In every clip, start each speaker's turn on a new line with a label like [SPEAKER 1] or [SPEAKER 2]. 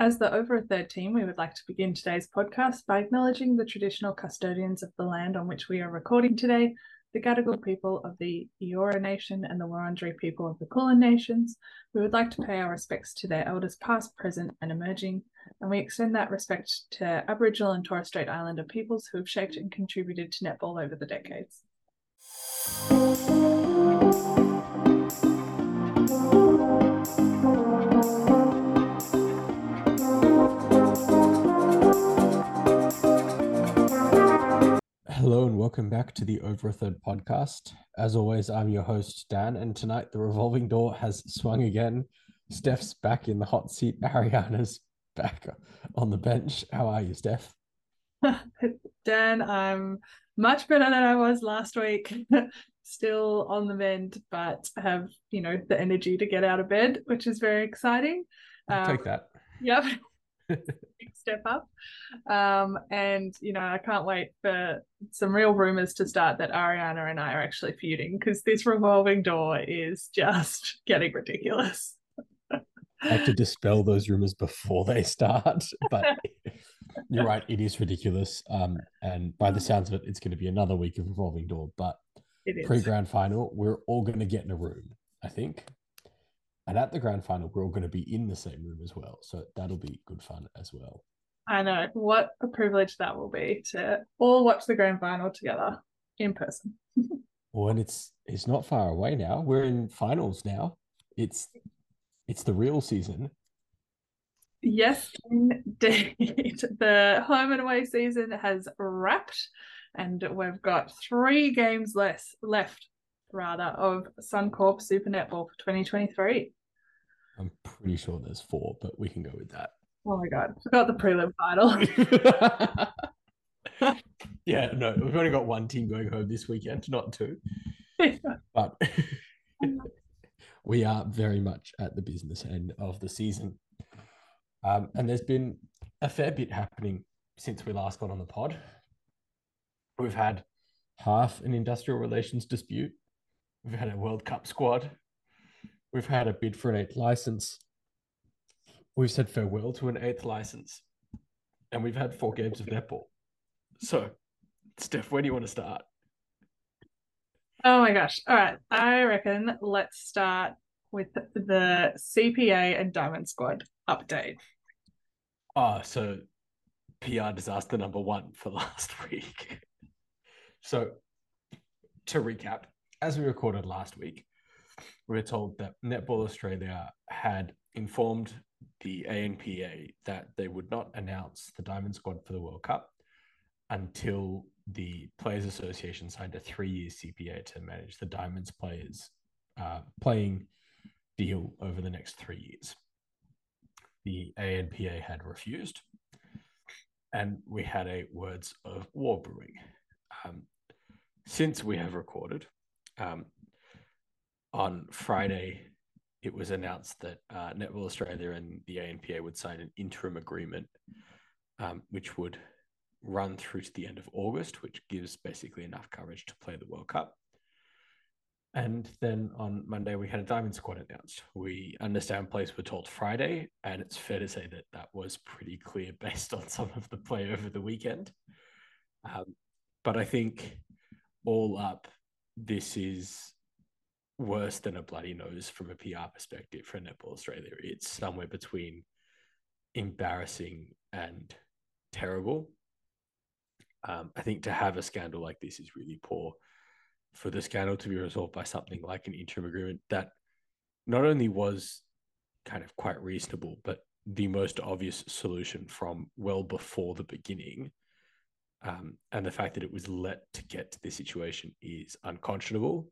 [SPEAKER 1] As the Over a Third team, we would like to begin today's podcast by acknowledging the traditional custodians of the land on which we are recording today, the Gadigal people of the Eora Nation and the Wurundjeri people of the Kulin Nations. We would like to pay our respects to their elders past, present and emerging, and we extend that respect to Aboriginal and Torres Strait Islander peoples who have shaped and contributed to netball over the decades.
[SPEAKER 2] Hello and welcome back to the Over a Third podcast. As always, I'm your host, Dan, and tonight the revolving door has swung again. Steph's back in the hot seat. Ariana's back on the bench. How are you, Steph?
[SPEAKER 1] Dan, I'm much better than I was last week. Still on the mend, but have, you know, the energy to get out of bed, which is very exciting.
[SPEAKER 2] I'll take um, that.
[SPEAKER 1] Yep. Big step up. Um, and you know, I can't wait for some real rumors to start that Ariana and I are actually feuding because this revolving door is just getting ridiculous.
[SPEAKER 2] I have to dispel those rumors before they start, but you're right, it is ridiculous. Um, and by the sounds of it, it's going to be another week of revolving door. But pre grand final, we're all going to get in a room, I think. And at the grand final, we're all going to be in the same room as well. So that'll be good fun as well.
[SPEAKER 1] I know. What a privilege that will be to all watch the grand final together in person.
[SPEAKER 2] well, and it's it's not far away now. We're in finals now. It's it's the real season.
[SPEAKER 1] Yes, indeed. The home and away season has wrapped, and we've got three games less left, rather, of Suncorp Super Netball for 2023.
[SPEAKER 2] I'm pretty sure there's four, but we can go with that.
[SPEAKER 1] Oh my god, forgot the prelim final.
[SPEAKER 2] yeah, no, we've only got one team going home this weekend, not two. but we are very much at the business end of the season. Um, and there's been a fair bit happening since we last got on the pod. We've had half an industrial relations dispute. We've had a World Cup squad. We've had a bid for an eighth license. We've said farewell to an eighth license. And we've had four games of netball. So, Steph, where do you want to start?
[SPEAKER 1] Oh my gosh. All right. I reckon let's start with the CPA and Diamond Squad update.
[SPEAKER 2] Ah, oh, so PR disaster number one for last week. so, to recap, as we recorded last week, we were told that Netball Australia had informed the ANPA that they would not announce the Diamond Squad for the World Cup until the Players Association signed a three-year CPA to manage the Diamonds players uh, playing deal over the next three years. The ANPA had refused, and we had a words of war brewing. Um, since we have recorded, um, on Friday, it was announced that uh, Netball Australia and the ANPA would sign an interim agreement, um, which would run through to the end of August, which gives basically enough coverage to play the World Cup. And then on Monday, we had a Diamond Squad announced. We understand players were told Friday, and it's fair to say that that was pretty clear based on some of the play over the weekend. Um, but I think all up, this is worse than a bloody nose from a PR perspective for Netball Australia. It's somewhere between embarrassing and terrible. Um, I think to have a scandal like this is really poor. For the scandal to be resolved by something like an interim agreement that not only was kind of quite reasonable, but the most obvious solution from well before the beginning. Um, and the fact that it was let to get to this situation is unconscionable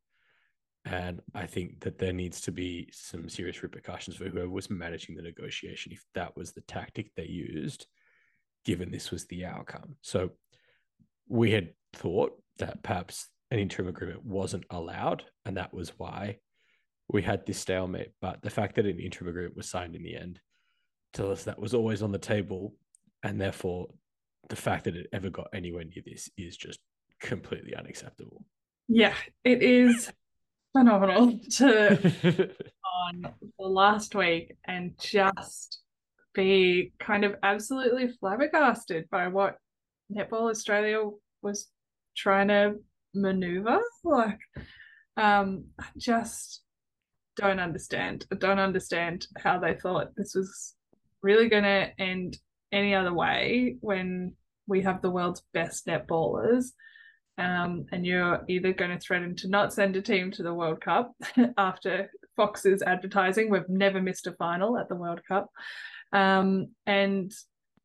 [SPEAKER 2] and I think that there needs to be some serious repercussions for whoever was managing the negotiation if that was the tactic they used, given this was the outcome. So we had thought that perhaps an interim agreement wasn't allowed, and that was why we had this stalemate. But the fact that an interim agreement was signed in the end tells us that was always on the table, and therefore the fact that it ever got anywhere near this is just completely unacceptable.
[SPEAKER 1] Yeah, it is phenomenal to on the last week and just be kind of absolutely flabbergasted by what Netball Australia was trying to maneuver. Like, um, I just don't understand. I don't understand how they thought this was really going to end any other way when we have the world's best netballers. Um, and you're either going to threaten to not send a team to the World Cup after Fox's advertising. We've never missed a final at the World Cup. Um, and,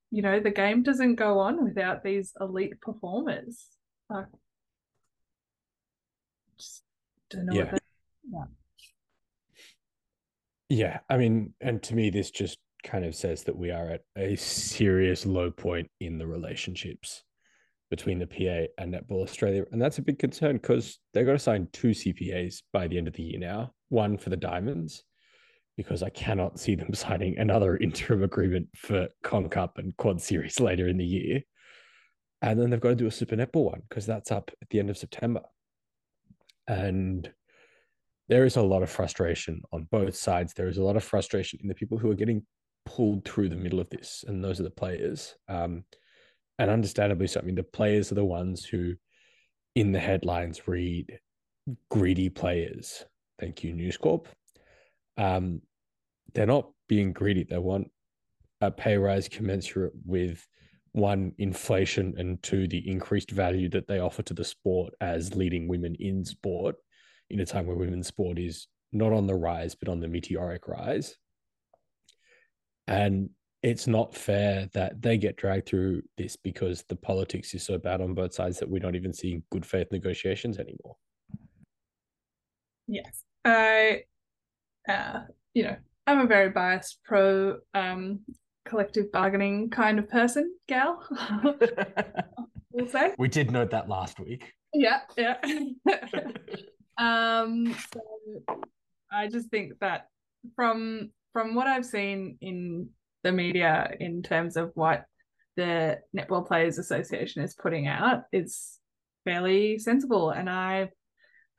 [SPEAKER 1] you know, the game doesn't go on without these elite performers. Like, just don't know
[SPEAKER 3] yeah.
[SPEAKER 1] yeah.
[SPEAKER 3] Yeah, I mean, and to me, this just kind of says that we are at a serious low point in the relationships between the PA and Netball Australia. And that's a big concern because they've got to sign two CPAs by the end of the year now one for the Diamonds, because I cannot see them signing another interim agreement for Con Cup and Quad Series later in the year. And then they've got to do a Super Netball one because that's up at the end of September. And there is a lot of frustration on both sides. There is a lot of frustration in the people who are getting pulled through the middle of this, and those are the players. Um, and understandably so. I mean, the players are the ones who, in the headlines, read greedy players. Thank you, News Corp. Um, they're not being greedy. They want a pay rise commensurate with one inflation and two the increased value that they offer to the sport as leading women in sport in a time where women's sport is not on the rise but on the meteoric rise and it's not fair that they get dragged through this because the politics is so bad on both sides that we're not even seeing good faith negotiations anymore.
[SPEAKER 1] Yes. I, uh, you know, I'm a very biased pro um, collective bargaining kind of person, gal. we'll say.
[SPEAKER 2] We did note that last week.
[SPEAKER 1] Yeah, yeah. um, so I just think that from from what I've seen in the media in terms of what the Netball Players Association is putting out is fairly sensible. And I,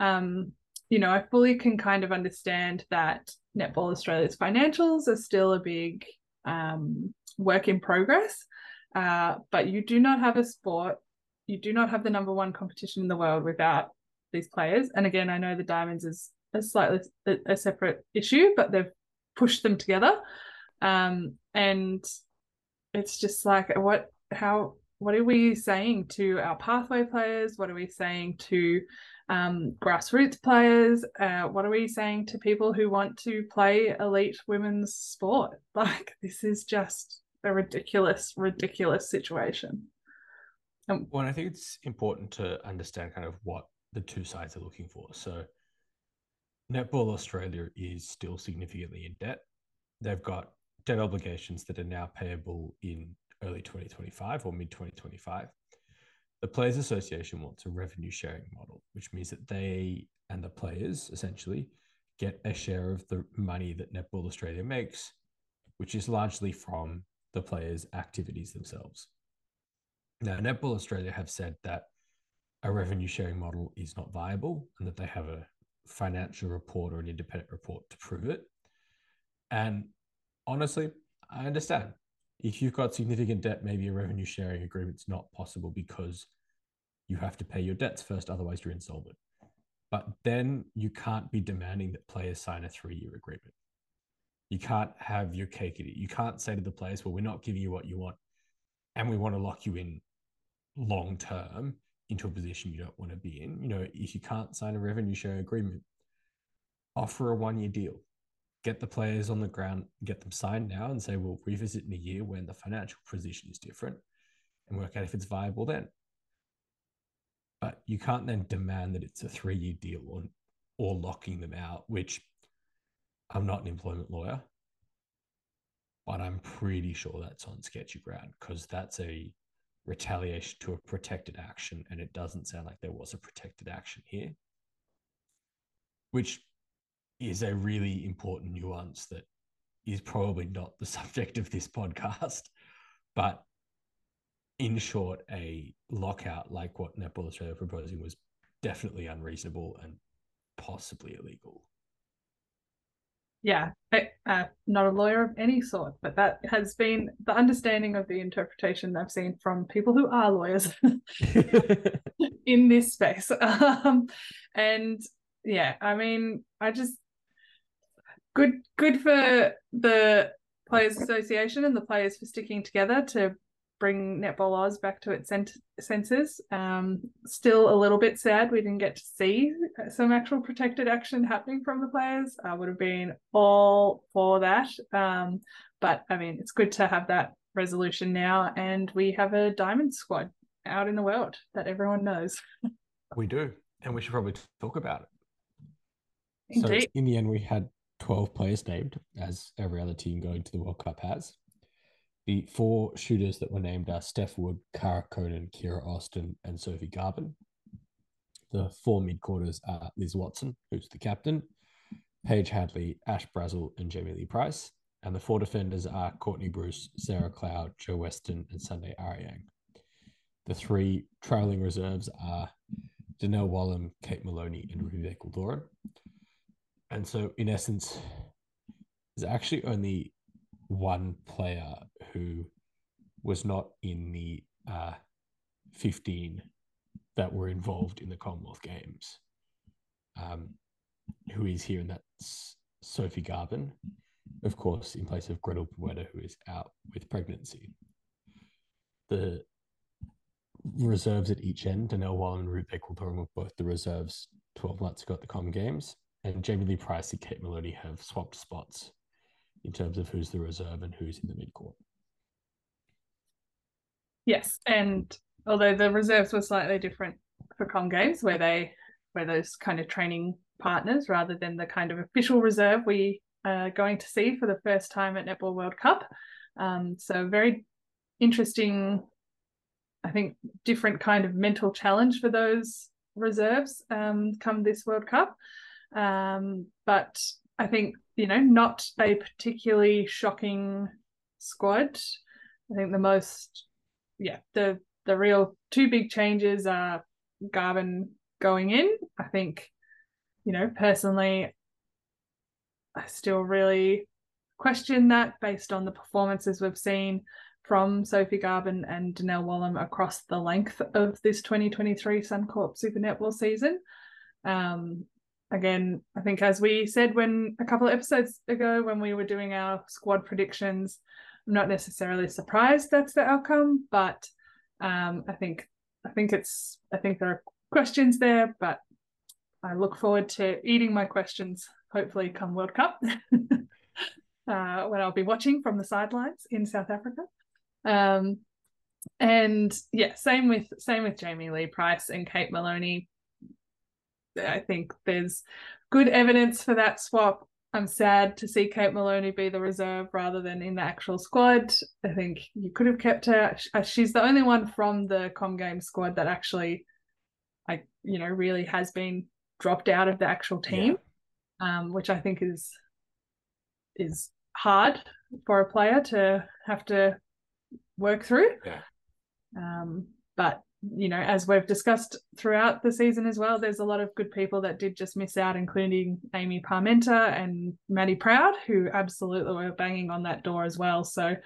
[SPEAKER 1] um, you know, I fully can kind of understand that Netball Australia's financials are still a big um, work in progress. Uh, but you do not have a sport, you do not have the number one competition in the world without these players. And again, I know the Diamonds is a slightly a, a separate issue, but they've pushed them together. Um, and it's just like what how what are we saying to our pathway players? What are we saying to um, grassroots players? Uh, what are we saying to people who want to play elite women's sport? Like this is just a ridiculous, ridiculous situation.
[SPEAKER 2] Um, well, I think it's important to understand kind of what the two sides are looking for. So, Netball Australia is still significantly in debt. They've got debt obligations that are now payable in early 2025 or mid 2025. The Players Association wants a revenue sharing model, which means that they and the players essentially get a share of the money that Netball Australia makes, which is largely from the players' activities themselves. Now, Netball Australia have said that a revenue sharing model is not viable and that they have a financial report or an independent report to prove it. And honestly, I understand. If you've got significant debt, maybe a revenue sharing agreement's not possible because you have to pay your debts first, otherwise you're insolvent. But then you can't be demanding that players sign a three-year agreement. You can't have your cake and eat. It. You can't say to the players, "Well, we're not giving you what you want, and we want to lock you in long term into a position you don't want to be in." You know, if you can't sign a revenue sharing agreement, offer a one-year deal get the players on the ground, get them signed now, and say we'll revisit in a year when the financial position is different, and work out if it's viable then. But you can't then demand that it's a three-year deal or or locking them out. Which I'm not an employment lawyer, but I'm pretty sure that's on sketchy ground because that's a retaliation to a protected action, and it doesn't sound like there was a protected action here. Which is a really important nuance that is probably not the subject of this podcast. But in short, a lockout like what Netball Australia proposing was definitely unreasonable and possibly illegal.
[SPEAKER 1] yeah, uh, not a lawyer of any sort, but that has been the understanding of the interpretation I've seen from people who are lawyers in this space. Um, and yeah, I mean, I just good good for the Players Association and the players for sticking together to bring Netball Oz back to its senses. Um, still a little bit sad we didn't get to see some actual protected action happening from the players. I would have been all for that. Um, but I mean, it's good to have that resolution now, and we have a diamond squad out in the world that everyone knows.
[SPEAKER 2] we do, and we should probably talk about it.
[SPEAKER 3] Indeed. So in the end, we had 12 players named, as every other team going to the World Cup has. The four shooters that were named are Steph Wood, Cara Koenen, Kiera Austin, and Sophie Garbin. The four mid-quarters are Liz Watson, who's the captain, Paige Hadley, Ash Brazill, and Jamie Lee Price. And the four defenders are Courtney Bruce, Sarah Klau, Jo Weston, and Sunday Aryang. The three trailing reserves are Donnell Wallam, Kate Maloney, and Ruby Ecuadoran. And so, in essence, there's actually only one player who was not in the uh, 15 that were involved in the Commonwealth Games, um, who is here, and that's Sophie Garbin, of course, in place of Gretel Bueta, who is out with pregnancy. The reserves at each end, Donnell Wallam and Ruth Ecuadoran were both the reserves 12 months ago at the Common Games, and Jamie Lee Price and Kate Maloney have swapped spots in terms of who's the reserve and who's in the mid court.
[SPEAKER 1] Yes, and although the reserves were slightly different for Com Games, where they were those kind of training partners rather than the kind of official reserve we are going to see for the first time at Netball World Cup. Um, so very interesting, I think, different kind of mental challenge for those reserves um, come this World Cup. Um, but I think you know not a particularly shocking squad. I think the most yeah, the the real two big changes are Garbin going in. I think, you know, personally, I still really question that based on the performances we've seen from Sophie Garbin and Donnell Wallam across the length of this 2023 Suncorp Super Netball season. Um, again, I think as we said when a couple of episodes ago when we were doing our squad predictions, I'm not necessarily surprised that's the outcome, but um, I think I think it's I think there are questions there, but I look forward to eating my questions. Hopefully, come World Cup, uh, when I'll be watching from the sidelines in South Africa. Um, and yeah, same with same with Jamie Lee Price and Kate Maloney. I think there's good evidence for that swap. I'm sad to see Kate Maloney be the reserve rather than in the actual squad. I think you could have kept her. Uh, she's the only one from the Com Game squad that actually, like, you know, really has been dropped out of the actual team, yeah. um, which I think is is hard for a player to have to work through.
[SPEAKER 2] Yeah.
[SPEAKER 1] Um, but you know, as we've discussed throughout the season as well, there's a lot of good people that did just miss out, including Amy Parmenter and Maddie Proud, who absolutely were banging on that door as well. So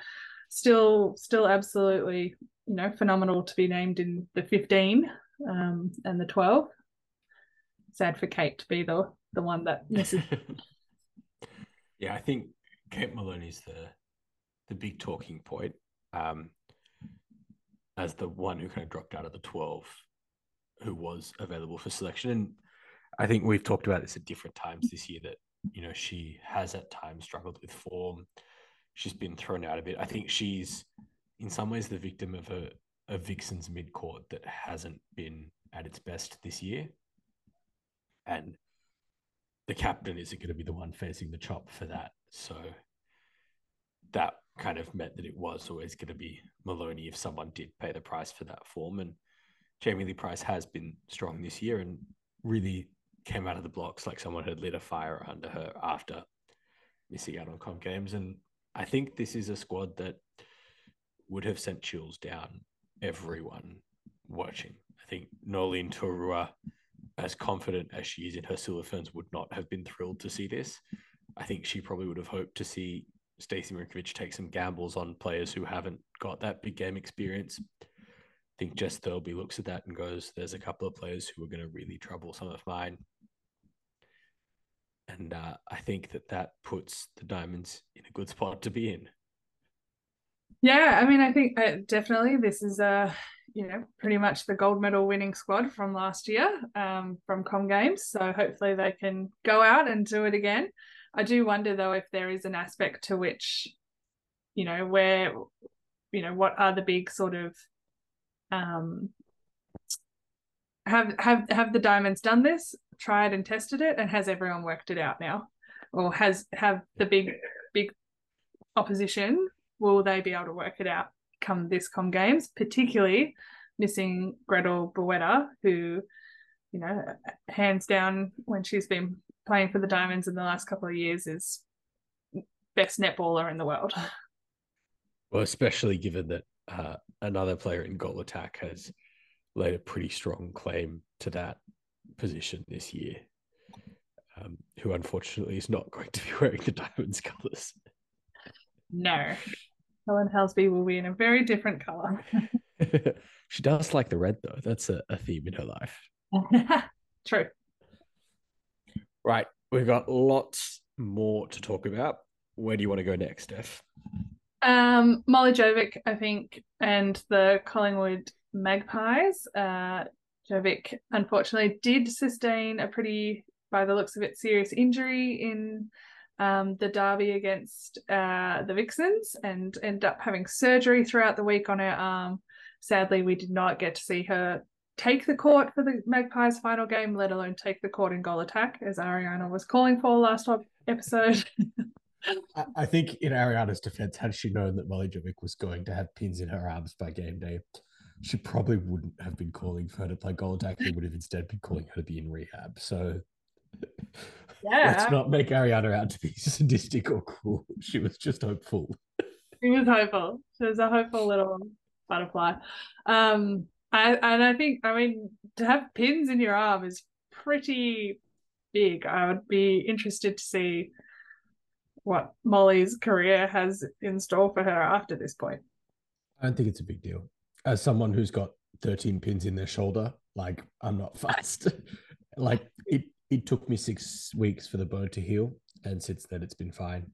[SPEAKER 1] still still absolutely, you know, phenomenal to be named in the 15 um, and the 12. Sad for Kate to be the the one that misses.
[SPEAKER 2] yeah, I think Kate Maloney's the the big talking point. Um, as the one who kind of dropped out of the 12 who was available for selection. And I think we've talked about this at different times this year that, you know, she has at times struggled with form. She's been thrown out a bit. I think she's in some ways the victim of a, a Vixen's mid court that hasn't been at its best this year. And the captain isn't going to be the one facing the chop for that. So that kind of meant that it was always going to be Maloney if someone did pay the price for that form. And Jamie Lee Price has been strong this year and really came out of the blocks like someone had lit a fire under her after missing out on comp games. And I think this is a squad that would have sent chills down everyone watching. I think Noeline Taurua, as confident as she is in her silver ferns, would not have been thrilled to see this.
[SPEAKER 4] I think she probably would have hoped to see Stacey Marinkovich take some gambles on players who haven't got that big game experience. I think Jess Thirlby looks at that and goes, "There's a couple of players who are going to really trouble some of mine." And uh, I think that that puts the Diamonds in a good spot to be in.
[SPEAKER 1] Yeah, I mean, I think uh, definitely this is a, you know, pretty much the gold medal winning squad from last year um, from Com Games. So hopefully they can go out and do it again. I do wonder though if there is an aspect to which, you know, where, you know, what are the big sort of, um, have have have the diamonds done this, tried and tested it, and has everyone worked it out now, or has have the big big opposition will they be able to work it out come this com games, particularly missing Gretel Bueta, who, you know, hands down when she's been playing for the Diamonds in the last couple of years is best netballer in the world.
[SPEAKER 2] Well, especially given that uh, another player in goal attack has laid a pretty strong claim to that position this year, um, who unfortunately is not going to be wearing the Diamonds colours.
[SPEAKER 1] No. Helen Housby will be in a very different colour.
[SPEAKER 2] she does like the red, though. That's a, a theme in her life.
[SPEAKER 1] True.
[SPEAKER 2] Right. We've got lots more to talk about. Where do you want to go next, Steph?
[SPEAKER 1] Um, Molly Jovic, I think, and the Collingwood Magpies. Uh, Jovic unfortunately did sustain a pretty, by the looks of it, serious injury in um, the derby against uh, the Vixens and ended up having surgery throughout the week on her arm. Sadly, we did not get to see her take the court for the Magpies final game, let alone take the court in goal attack, as Ariana was calling for last episode.
[SPEAKER 2] I think in Ariana's defense, had she known that Molly Jovic was going to have pins in her arms by game day, she probably wouldn't have been calling for her to play goal attack. They would have instead been calling her to be in rehab. So yeah. let's not make Ariana out to be sadistic or cruel. She was just hopeful.
[SPEAKER 1] She was hopeful. She was a hopeful little butterfly. Um, I, and I think, I mean, to have pins in your arm is pretty big. I would be interested to see what Molly's career has in store for her after this point.
[SPEAKER 2] I don't think it's a big deal. As someone who's got 13 pins in their shoulder, like I'm not fast. like it it took me six weeks for the bone to heal, and since then it's been fine.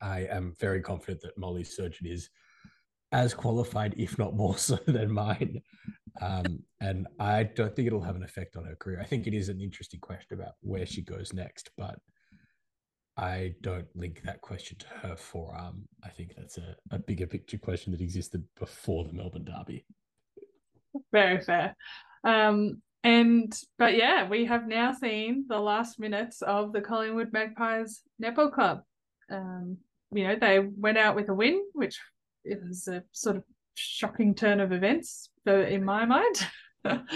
[SPEAKER 2] I am very confident that Molly's surgeon is as qualified, if not more so, than mine. Um, and I don't think it'll have an effect on her career. I think it is an interesting question about where she goes next, but I don't link that question to her forearm. I think that's a, a bigger picture question that existed before the Melbourne Derby.
[SPEAKER 1] Very fair. Um, and but yeah, we have now seen the last minutes of the Collingwood Magpies Netball Club. Um, you know, they went out with a win, which it was a sort of shocking turn of events in my mind.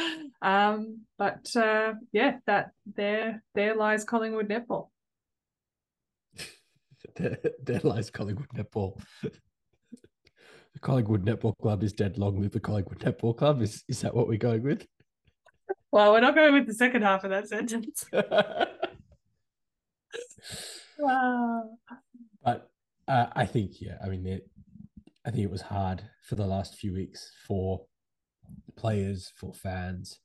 [SPEAKER 1] um, but uh, yeah, that there there lies Collingwood netball.
[SPEAKER 2] there, there lies Collingwood netball. the Collingwood Netball Club is dead. Long live the Collingwood Netball Club. Is is that what we're going with?
[SPEAKER 1] Well, we're not going with the second half of that sentence. Wow.
[SPEAKER 2] But uh, I think, yeah, I mean, it, I think it was hard for the last few weeks for players, for fans,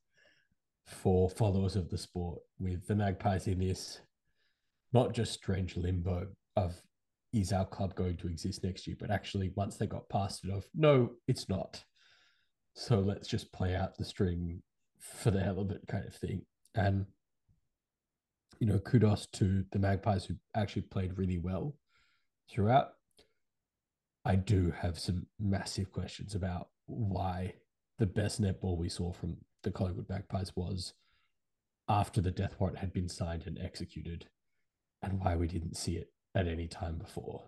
[SPEAKER 2] for followers of the sport, with the Magpies in this not just strange limbo of is our club going to exist next year, but actually once they got past it of no, it's not. So let's just play out the string for the hell of it kind of thing. And you know, kudos to the Magpies who actually played really well throughout. I do have some massive questions about why the best netball we saw from the Collingwood Magpies was after the death warrant had been signed and executed, and why we didn't see it at any time before.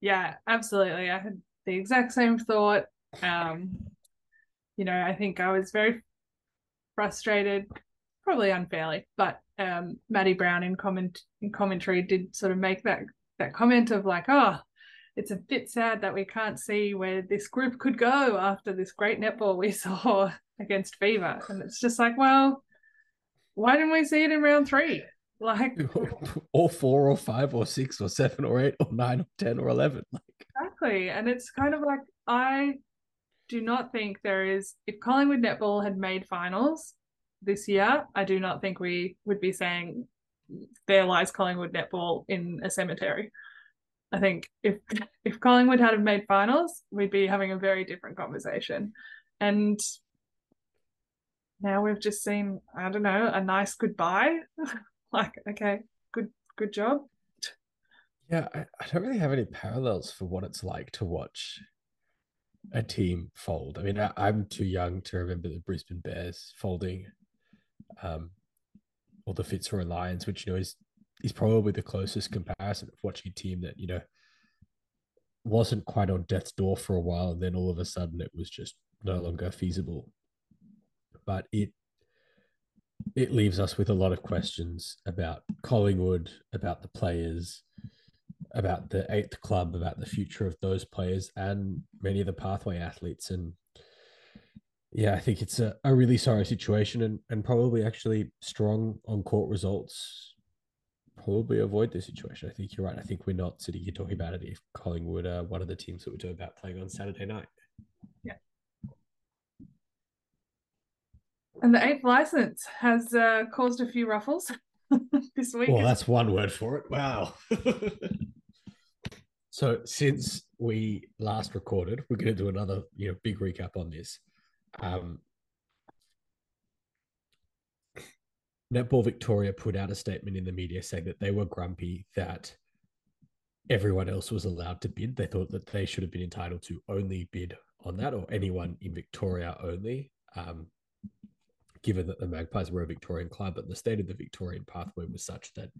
[SPEAKER 1] Yeah, absolutely. I had the exact same thought. Um, you know, I think I was very frustrated, probably unfairly, but um, Maddie Browne in comment in commentary did sort of make that that comment of like, oh, it's a bit sad that we can't see where this group could go after this great netball we saw against Fever. And it's just like, well, why didn't we see it in round three? Like
[SPEAKER 2] or four or five or six or seven or eight or nine or ten or eleven. Like
[SPEAKER 1] exactly, and it's kind of like I do not think there is. If Collingwood netball had made finals this year, I do not think we would be saying there lies Collingwood netball in a cemetery. I think if if Collingwood had made finals, we'd be having a very different conversation. And now we've just seen, I don't know, a nice goodbye. like, okay, good good job.
[SPEAKER 2] Yeah, I, I don't really have any parallels for what it's like to watch a team fold. I mean, I, am too young to remember the Brisbane Bears folding, um, or the Fitzroy Lions, which you know is is probably the closest comparison of watching a team that you know wasn't quite on death's door for a while, and then all of a sudden it was just no longer feasible. But it it leaves us with a lot of questions about Collingwood, about the players, about the eighth club, about the future of those players, and many of the pathway athletes. And yeah, I think it's a, a really sorry situation and, and probably actually strong on court results probably avoid this situation. I think you're right. I think we're not sitting here talking about it if Collingwood are one of the teams that we're talking about playing on Saturday night.
[SPEAKER 1] Yeah. And the eighth license has uh, caused a few ruffles this week.
[SPEAKER 2] Well, that's one word for it. Wow. so since we last recorded, we're going to do another you know big recap on this. Um, Netball Victoria put out a statement in the media saying that they were grumpy that everyone else was allowed to bid. They thought that they should have been entitled to only bid on that, or anyone in Victoria only. Um, given that the Magpies were a Victorian club, and the state of the Victorian pathway was such that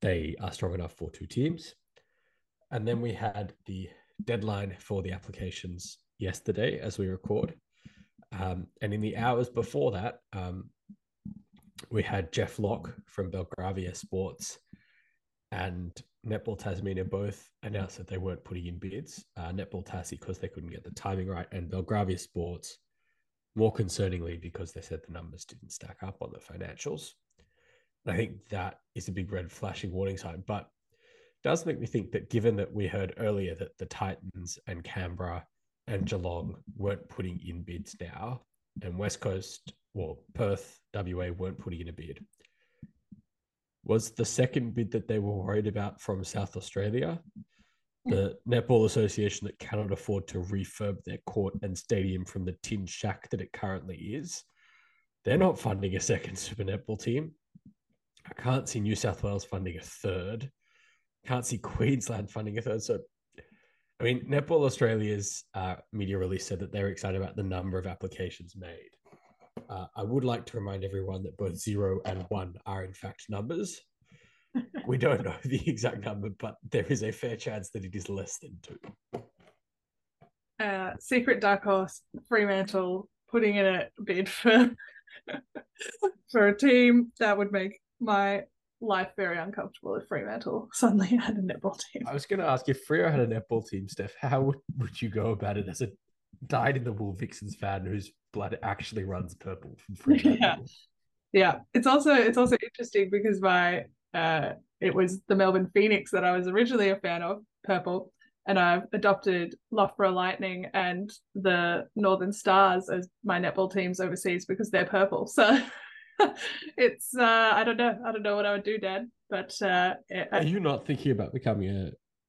[SPEAKER 2] they are strong enough for two teams. And then we had the deadline for the applications yesterday as we record. Um, and in the hours before that, um, we had Jeff Locke from Belgravia Sports and Netball Tasmania both announced that they weren't putting in bids. Uh, Netball Tassie because they couldn't get the timing right, and Belgravia Sports more concerningly because they said the numbers didn't stack up on the financials. And I think that is a big red flashing warning sign, but does make me think that given that we heard earlier that the Titans and Canberra and Geelong weren't putting in bids now, and West Coast well, Perth, WA weren't putting in a bid. Was the second bid that they were worried about from South Australia, the Netball Association that cannot afford to refurb their court and stadium from the tin shack that it currently is? They're not funding a second Super Netball team. I can't see New South Wales funding a third. Can't see Queensland funding a third. So, I mean, Netball Australia's uh, media release said that they're excited about the number of applications made. Uh, I would like to remind everyone that both zero and one are in fact numbers. we don't know the exact number, but there is a fair chance that it is less than two.
[SPEAKER 1] Uh, secret dark horse Fremantle putting in a bid for for a team that would make my life very uncomfortable if Fremantle suddenly had a netball team.
[SPEAKER 2] I was going to ask if Freo had a netball team, Steph, how would, would you go about it as a dyed in the wool Vixens fan whose blood actually runs purple from
[SPEAKER 1] Yeah. Yeah. It's also it's also interesting because my uh it was the Melbourne Phoenix that I was originally a fan of, purple. And I've adopted Loughborough Lightning and the Northern Stars as my netball teams overseas because they're purple. So it's uh I don't know. I don't know what I would do, Dad. But uh
[SPEAKER 2] Are you not thinking about becoming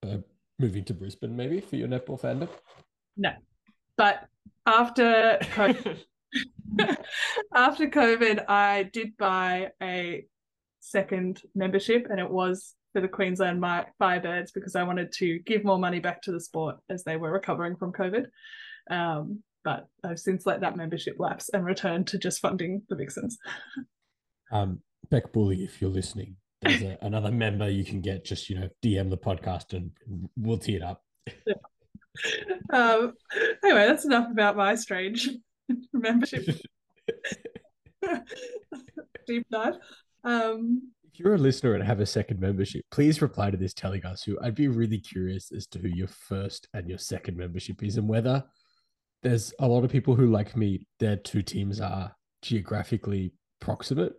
[SPEAKER 2] a, a moving to Brisbane maybe for your netball fandom?
[SPEAKER 1] No, but after COVID, after COVID, I did buy a second membership, and it was for the Queensland Firebirds because I wanted to give more money back to the sport as they were recovering from COVID. Um, but I've since let that membership lapse and returned to just funding the Vixens.
[SPEAKER 2] Um, Beck Bulley, if you're listening, there's a, another member you can get. Just you know, DM the podcast and we'll tee it up. Yeah
[SPEAKER 1] um, anyway, that's enough about my strange membership deep dive. Um,
[SPEAKER 2] if you're a listener and have a second membership, please reply to this telling us who. I'd be really curious as to who your first and your second membership is, and whether there's a lot of people who, like me, their two teams are geographically proximate,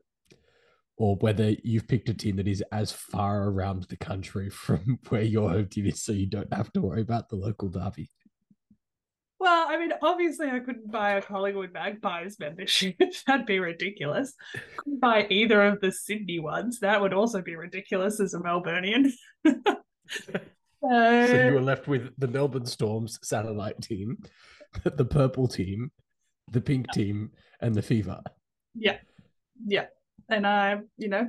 [SPEAKER 2] or whether you've picked a team that is as far around the country from where your home team is, so you don't have to worry about the local derby.
[SPEAKER 1] Well, I mean, obviously, I couldn't buy a Collingwood Magpies membership. That'd be ridiculous. Couldn't buy either of the Sydney ones. That would also be ridiculous as a Melburnian.
[SPEAKER 2] So you were left with the Melbourne Storms satellite team, the purple team, the pink team, and the Fever.
[SPEAKER 1] Yeah, yeah, and I, you know,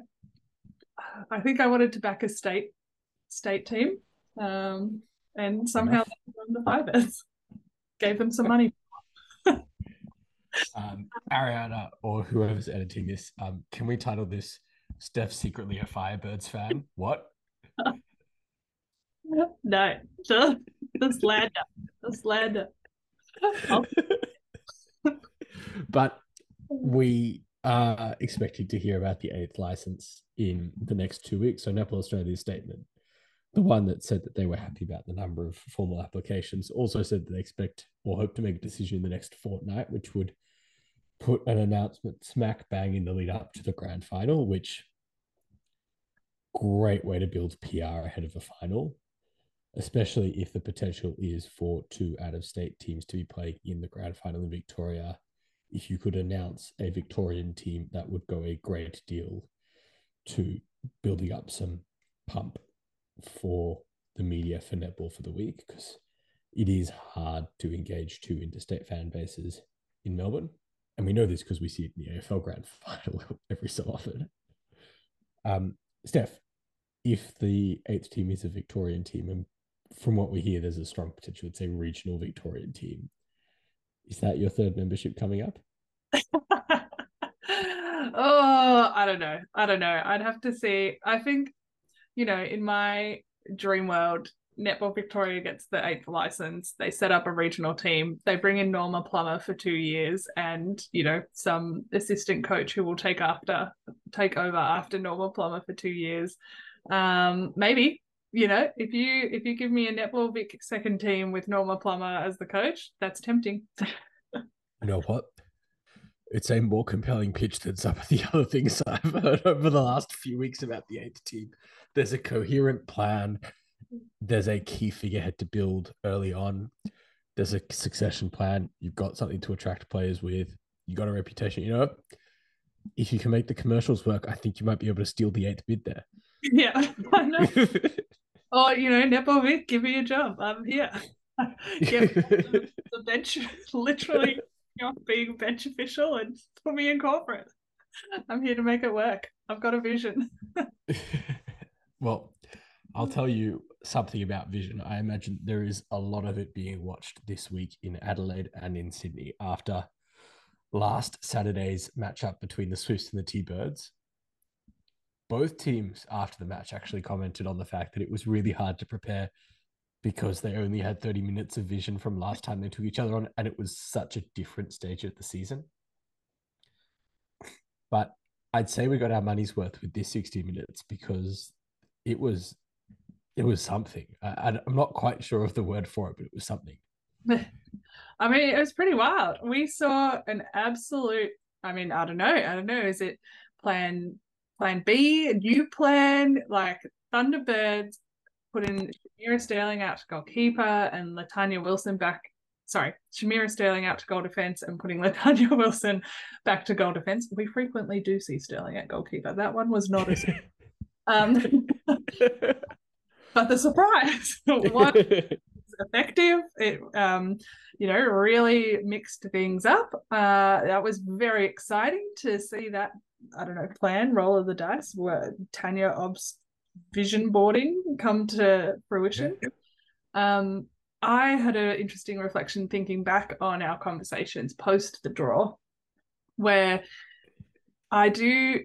[SPEAKER 1] I think I wanted to back a state state team, um, and somehow won the Fibers gave them some money.
[SPEAKER 2] um, Ariana or whoever's editing this, um, can we title this "Steph secretly a Firebirds fan"? What?
[SPEAKER 1] no, the the slander, the slander.
[SPEAKER 2] But we are expecting to hear about the eighth license in the next two weeks. So Netball Australia's statement, the one that said that they were happy about the number of formal applications, also said that they expect or hope to make a decision in the next fortnight, which would put an announcement smack bang in the lead up to the grand final, which great way to build PR ahead of a final especially if the potential is for two out of state teams to be playing in the grand final in Victoria. If you could announce a Victorian team, that would go a great deal to building up some pump for the media for netball for the week because it is hard to engage two interstate fan bases in Melbourne. And we know this because we see it in the AFL grand final every so often. Um, Steph, if the eighth team is a Victorian team and from what we hear, there's a strong potential. It's a regional Victorian team. Is that your third membership coming up?
[SPEAKER 1] oh, I don't know. I don't know. I'd have to see. I think, you know, in my dream world, Netball Victoria gets the eighth license. They set up a regional team. They bring in Norma Plummer for two years, and you know some assistant coach who will take after take over after Norma Plummer for two years. Um, maybe you know, if you if you give me a netball Vic second team with Norma Plummer as the coach, that's tempting.
[SPEAKER 2] you know what? It's a more compelling pitch than some of the other things I've heard over the last few weeks about the eighth team. There's a coherent plan. There's a key figurehead to build early on. There's a succession plan. You've got something to attract players with. You got a reputation. You know, if you can make the commercials work, I think you might be able to steal the eighth bid there.
[SPEAKER 1] Yeah, I know. oh, you know, Nepo Vic, give me a job. I'm here. Get the bench, literally you know, being bench official and put me in corporate. I'm here to make it work. I've got a vision.
[SPEAKER 2] well, I'll tell you something about vision. I imagine there is a lot of it being watched this week in Adelaide and in Sydney after last Saturday's matchup between the Swifts and the T Birds both teams after the match actually commented on the fact that it was really hard to prepare because they only had 30 minutes of vision from last time they took each other on and it was such a different stage of the season. But i'd say we got our money's worth with this 60 minutes because it was it was something. I, i'm not quite sure of the word for it but it was something.
[SPEAKER 1] I mean it was pretty wild. We saw an absolute i mean i don't know i don't know is it plan plan B, a new plan, like Thunderbirds putting Shamera Sterling out to goalkeeper and Latanya Wilson back. Sorry, Shamera Sterling out to goal defense and putting Latanya Wilson back to goal defense. We frequently do see Sterling at goalkeeper. That one was not as um, but the surprise effective. It um, you know, really mixed things up. Uh, that was very exciting to see that I don't know, plan, roll of the dice, where Tania Obst's vision boarding come to fruition. Yeah. Um, I had an interesting reflection thinking back on our conversations post the draw, where I do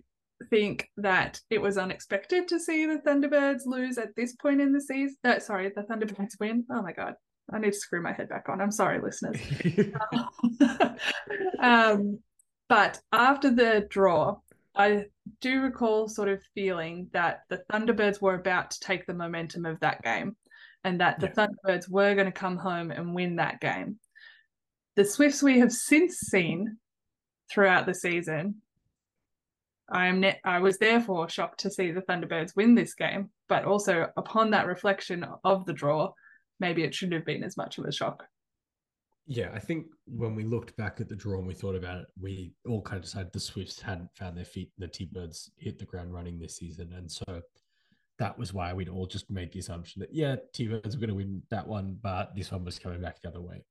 [SPEAKER 1] think that it was unexpected to see the Thunderbirds lose at this point in the season. Uh, sorry, the Thunderbirds win. Oh my god, I need to screw my head back on. I'm sorry, listeners. um, but after the draw, I do recall sort of feeling that the Thunderbirds were about to take the momentum of that game and that the yeah. Thunderbirds were going to come home and win that game. The Swifts we have since seen throughout the season I am ne- I was therefore shocked to see the Thunderbirds win this game, but also upon that reflection of the draw, maybe it shouldn't have been as much of a shock.
[SPEAKER 2] Yeah, I think when we looked back at the draw and we thought about it, we all kind of decided the Swifts hadn't found their feet. And the T Birds hit the ground running this season, and so that was why we'd all just made the assumption that yeah, T Birds were going to win that one, but this one was coming back the other way.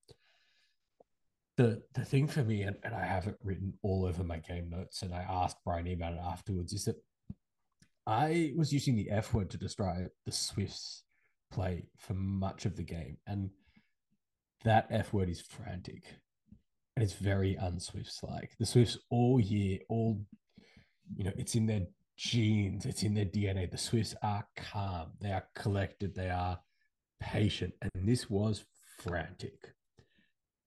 [SPEAKER 2] The the thing for me, and, and I have it written all over my game notes, and I asked Briony about it afterwards, is that I was using the F word to describe the Swifts play for much of the game, and that F word is frantic. And it's very unswifts like. The Swifts all year, all you know, it's in their genes, it's in their DNA. The Swifts are calm, they are collected, they are patient. And this was frantic.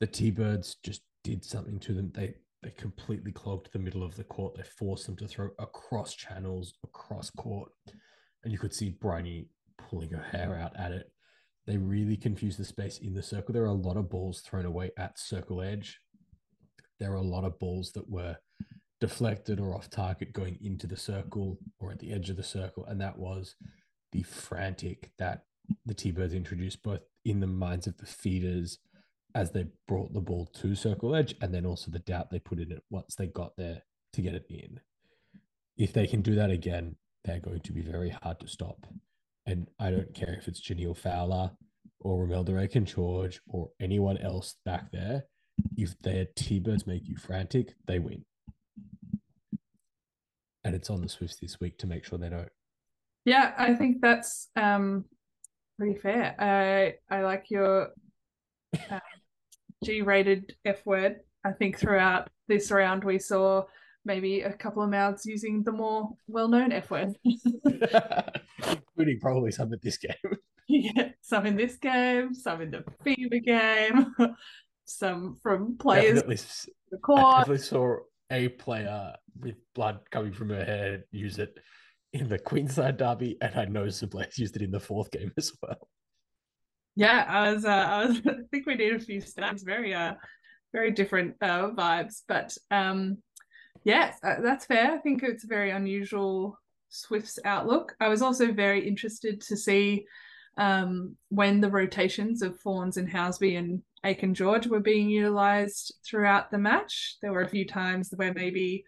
[SPEAKER 2] The T Birds just did something to them. They they completely clogged the middle of the court. They forced them to throw across channels, across court. And you could see Briony pulling her hair out at it. They really confused the space in the circle. There are a lot of balls thrown away at circle edge. There are a lot of balls that were deflected or off target going into the circle or at the edge of the circle. And that was the frantic that the T Birds introduced both in the minds of the feeders as they brought the ball to circle edge and then also the doubt they put in it once they got there to get it in. If they can do that again, they're going to be very hard to stop. And I don't care if it's Jhaniele Fowler or Romelda Aiken George or anyone else back there. If their T Birds make you frantic, they win and it's on the Swifts this week to make sure they don't.
[SPEAKER 1] Yeah, I think that's um, pretty fair. I I like your uh, G-rated F word. I think throughout this round we saw maybe a couple of mouths using the more well-known F word,
[SPEAKER 2] including probably some in this game.
[SPEAKER 1] yeah, some in this game, some in the Fever game, some from players.
[SPEAKER 2] Definitely, the court. I definitely saw a player with blood coming from her hair use it in the Queensland derby, and I know some players used it in the fourth game as well.
[SPEAKER 1] Yeah, I was. Uh, I was. I think we did a few stats. Very, uh, very different uh, vibes, but um, yes, uh, that's fair. I think it's a very unusual Swifts outlook. I was also very interested to see um, when the rotations of Fawns and Housby and Aiken George were being utilized throughout the match. There were a few times where maybe,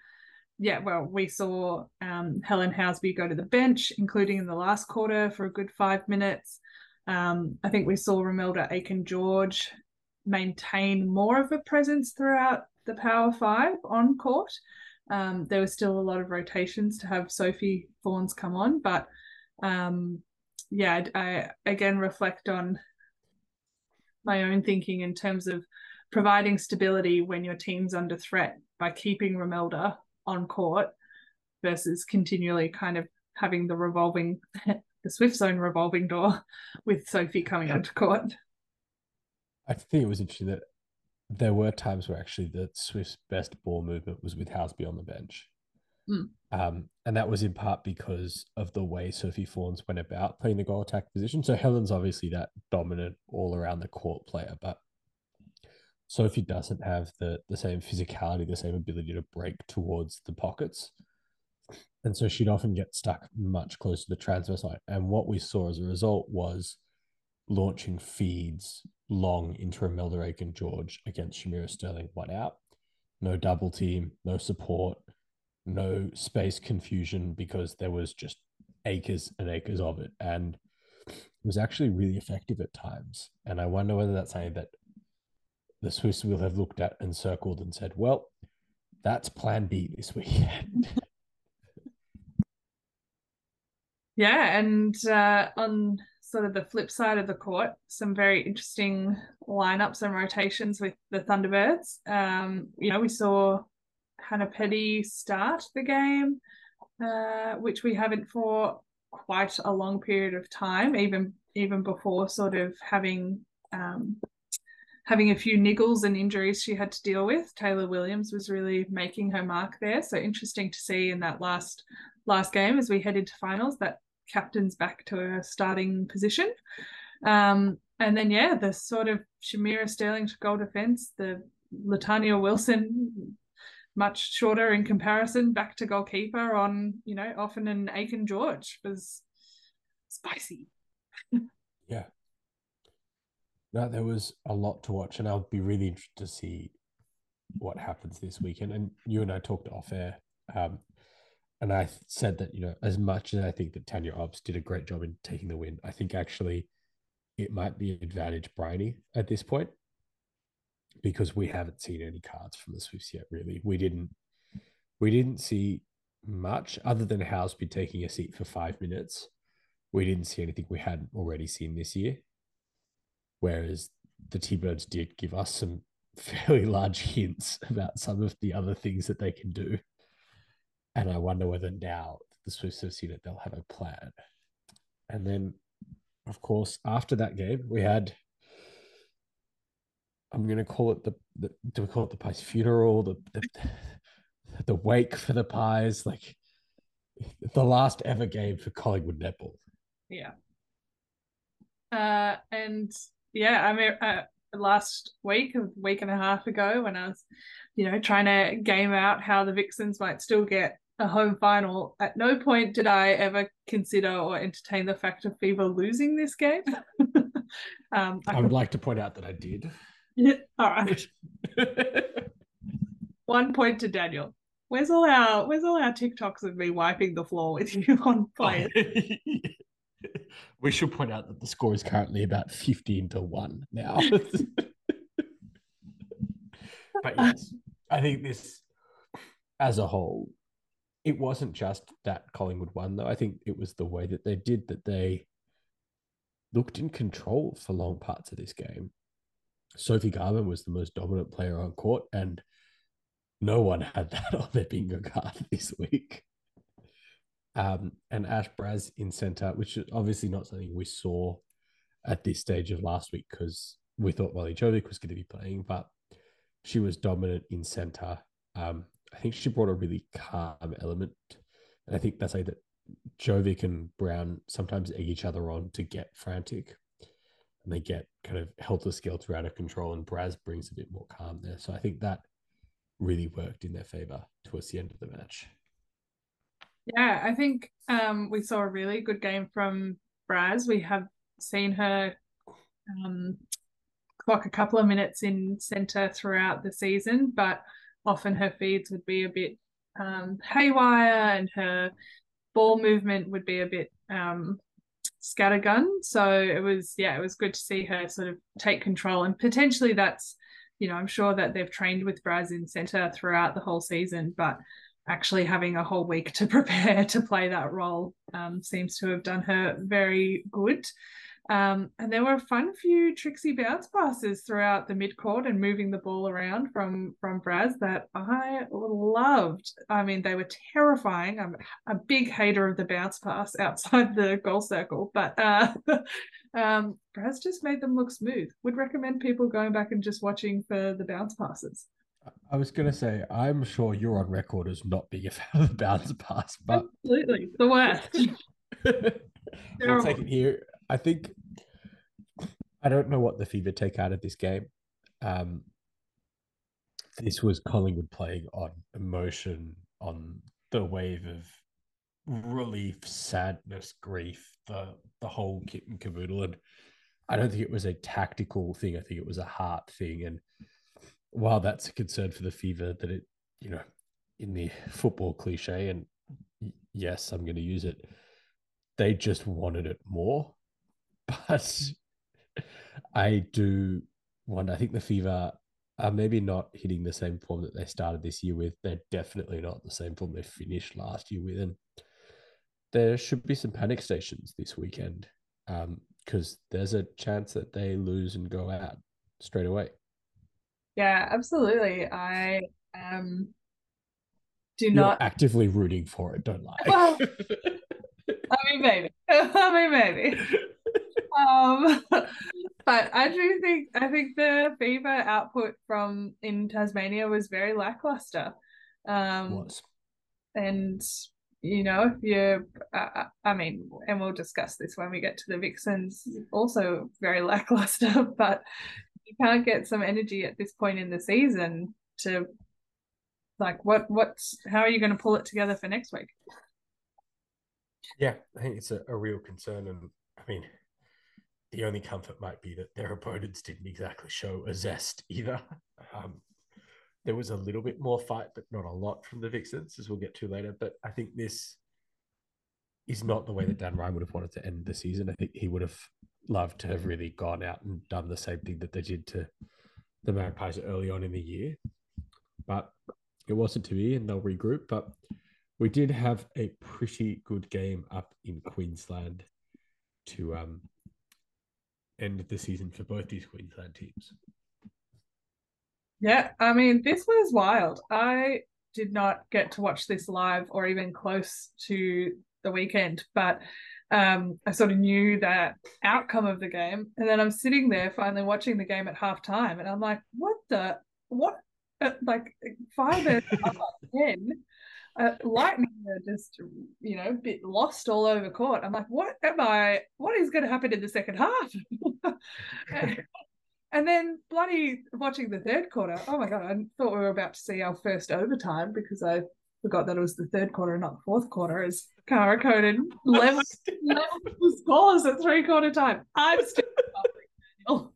[SPEAKER 1] yeah, well, we saw um, Helen Housby go to the bench, including in the last quarter for a good five minutes. Um, I think we saw Romelda Aiken George maintain more of a presence throughout the Power Five on court. Um, there was still a lot of rotations to have Sophie Fawns come on, but um, yeah, I again reflect on my own thinking in terms of providing stability when your team's under threat by keeping Romelda on court versus continually kind of having the revolving the Swift zone revolving door with Sophie coming onto court.
[SPEAKER 3] I think it was interesting that there were times where actually the Swift's best ball movement was with Housby on the bench.
[SPEAKER 1] Mm.
[SPEAKER 3] Um, and that was in part because of the way Sophie Fawns went about playing the goal attack position. So Helen's obviously that dominant all around the court player, but Sophie doesn't have the the same physicality, the same ability to break towards the pockets. And so she'd often get stuck much closer to the transfer side. And what we saw as a result was launching feeds long into Romelda Aiken George against Shamera Sterling, one out. No double team, no support, no space confusion because there was just acres and acres of it. And it was actually really effective at times. And I wonder whether that's something that the Swiss will have looked at and circled and said, well, that's plan B this weekend.
[SPEAKER 1] yeah. And uh, on sort of the flip side of the court, some very interesting lineups and rotations with the Thunderbirds. Um, you know, we saw Hannah Petty start the game, uh, which we haven't for quite a long period of time, even even before sort of having um, having a few niggles and injuries she had to deal with. Taylor Williams was really making her mark there. So interesting to see in that last last game as we head into finals that captain's back to a starting position. Um, and then yeah, the sort of Shamera Sterling to goal defense, the Latanya Wilson much shorter in comparison. Back to goalkeeper on, you know, often and Aiken George was spicy.
[SPEAKER 2] yeah. No, there was a lot to watch, and I'll be really interested to see what happens this weekend. And you and I talked off air, um, and I said that you know, as much as I think that Tania Obst did a great job in taking the win, I think actually it might be advantage Briony at this point because we haven't seen any cards from the Swifts yet. Really, we didn't we didn't see much other than House Housby taking a seat for five minutes. We didn't see anything we hadn't already seen this year. Whereas the T Birds did give us some fairly large hints about some of the other things that they can do. And I wonder whether now the Swifts have seen it, they'll have a plan. And then, of course, after that game, we had I'm gonna call it the, the do we call it the Pies funeral, the, the the wake for the Pies, like the last ever game for Collingwood netball.
[SPEAKER 1] Yeah. Uh, and yeah, I mean, uh, last week, a week and a half ago, when I was, you know, trying to game out how the Vixens might still get a home final, at no point did I ever consider or entertain the fact of Fever losing this game.
[SPEAKER 2] um, I, I would like to point out that I did.
[SPEAKER 1] Yeah. All right. One point to Daniel. Where's all our Where's all our TikToks of me wiping the floor with you on players?
[SPEAKER 2] we should point out that the score is currently about fifteen to one now. but yes, I think this, as a whole, it wasn't just that Collingwood won though. I think it was the way that they did that they looked in control for long parts of this game. Sophie Garbin was the most dominant player on court, and no one had that on their bingo card this week. Um, and Ash Braz in center, which is obviously not something we saw at this stage of last week because we thought Molly Jovic was going to be playing, but she was dominant in center. Um, I think she brought a really calm element. And I think that's like that Jovic and Browne sometimes egg each other on to get frantic and they get kind of helter skelter out of control. And Braz brings a bit more calm there. So I think that really worked in their favor towards the end of the match.
[SPEAKER 1] Yeah, I think um, we saw a really good game from Braz. We have seen her um, clock a couple of minutes in centre throughout the season, but often her feeds would be a bit um, haywire and her ball movement would be a bit um, scattergun. So it was, yeah, it was good to see her sort of take control. And potentially that's, you know, I'm sure that they've trained with Braz in centre throughout the whole season, but actually having a whole week to prepare to play that role um, seems to have done her very good. Um, and there were a fun few tricksy bounce passes throughout the midcourt and moving the ball around from from Braz that I loved. I mean, they were terrifying. I'm a big hater of the bounce pass outside the goal circle, but uh, um, Braz just made them look smooth. Would recommend people going back and just watching for the bounce passes.
[SPEAKER 2] I was going to say, I'm sure you're on record as not being a fan of the bounce pass, but
[SPEAKER 1] absolutely the worst.
[SPEAKER 2] we'll take it here I think I don't know what the Fever take out of this game. Um, this was Collingwood playing on emotion, on the wave of relief, sadness, grief, the the whole kit and caboodle. And I don't think it was a tactical thing. I think it was a heart thing. And while that's a concern for the Fever, that it, you know, in the football cliche, and yes, I'm going to use it, they just wanted it more but I do wonder. I think the Fever are maybe not hitting the same form that they started this year with. They're definitely not the same form they finished last year with, and there should be some panic stations this weekend because um, there's a chance that they lose and go out straight away.
[SPEAKER 1] Yeah, absolutely. I um do
[SPEAKER 2] You're
[SPEAKER 1] not
[SPEAKER 2] actively rooting for it. Don't lie. Well,
[SPEAKER 1] I mean, maybe. I mean, maybe um, but I do think I think the fever output from in Tasmania was very lackluster. Um, was. And you know, if you, uh, I mean, and we'll discuss this when we get to the Vixens. Also very lackluster, but you can't get some energy at this point in the season to like what what's how are you going to pull it together for next week?
[SPEAKER 2] Yeah, I think it's a, a real concern, and I mean, the only comfort might be that their opponents didn't exactly show a zest either. Um, there was a little bit more fight, but not a lot from the Vixens, as we'll get to later. But I think this is not the way that Dan Ryan would have wanted to end the season. I think he would have loved to have really gone out and done the same thing that they did to the Magpies early on in the year. But it wasn't to be, and they'll regroup. But we did have a pretty good game up in Queensland to um, end of the season for both these Queensland teams.
[SPEAKER 1] Yeah, I mean, this was wild. I did not get to watch this live or even close to the weekend, but um, I sort of knew that outcome of the game. And then I'm sitting there finally watching the game at halftime, and I'm like, what the, what, uh, like five and ten. Uh, Lightning are just, you know, a bit lost all over court. I'm like, what am I? What is going to happen in the second half? and then bloody watching the third quarter. Oh my god! I thought we were about to see our first overtime because I forgot that it was the third quarter, not the fourth quarter. As Cara Koenen level level the scores at three quarter time. I'm still.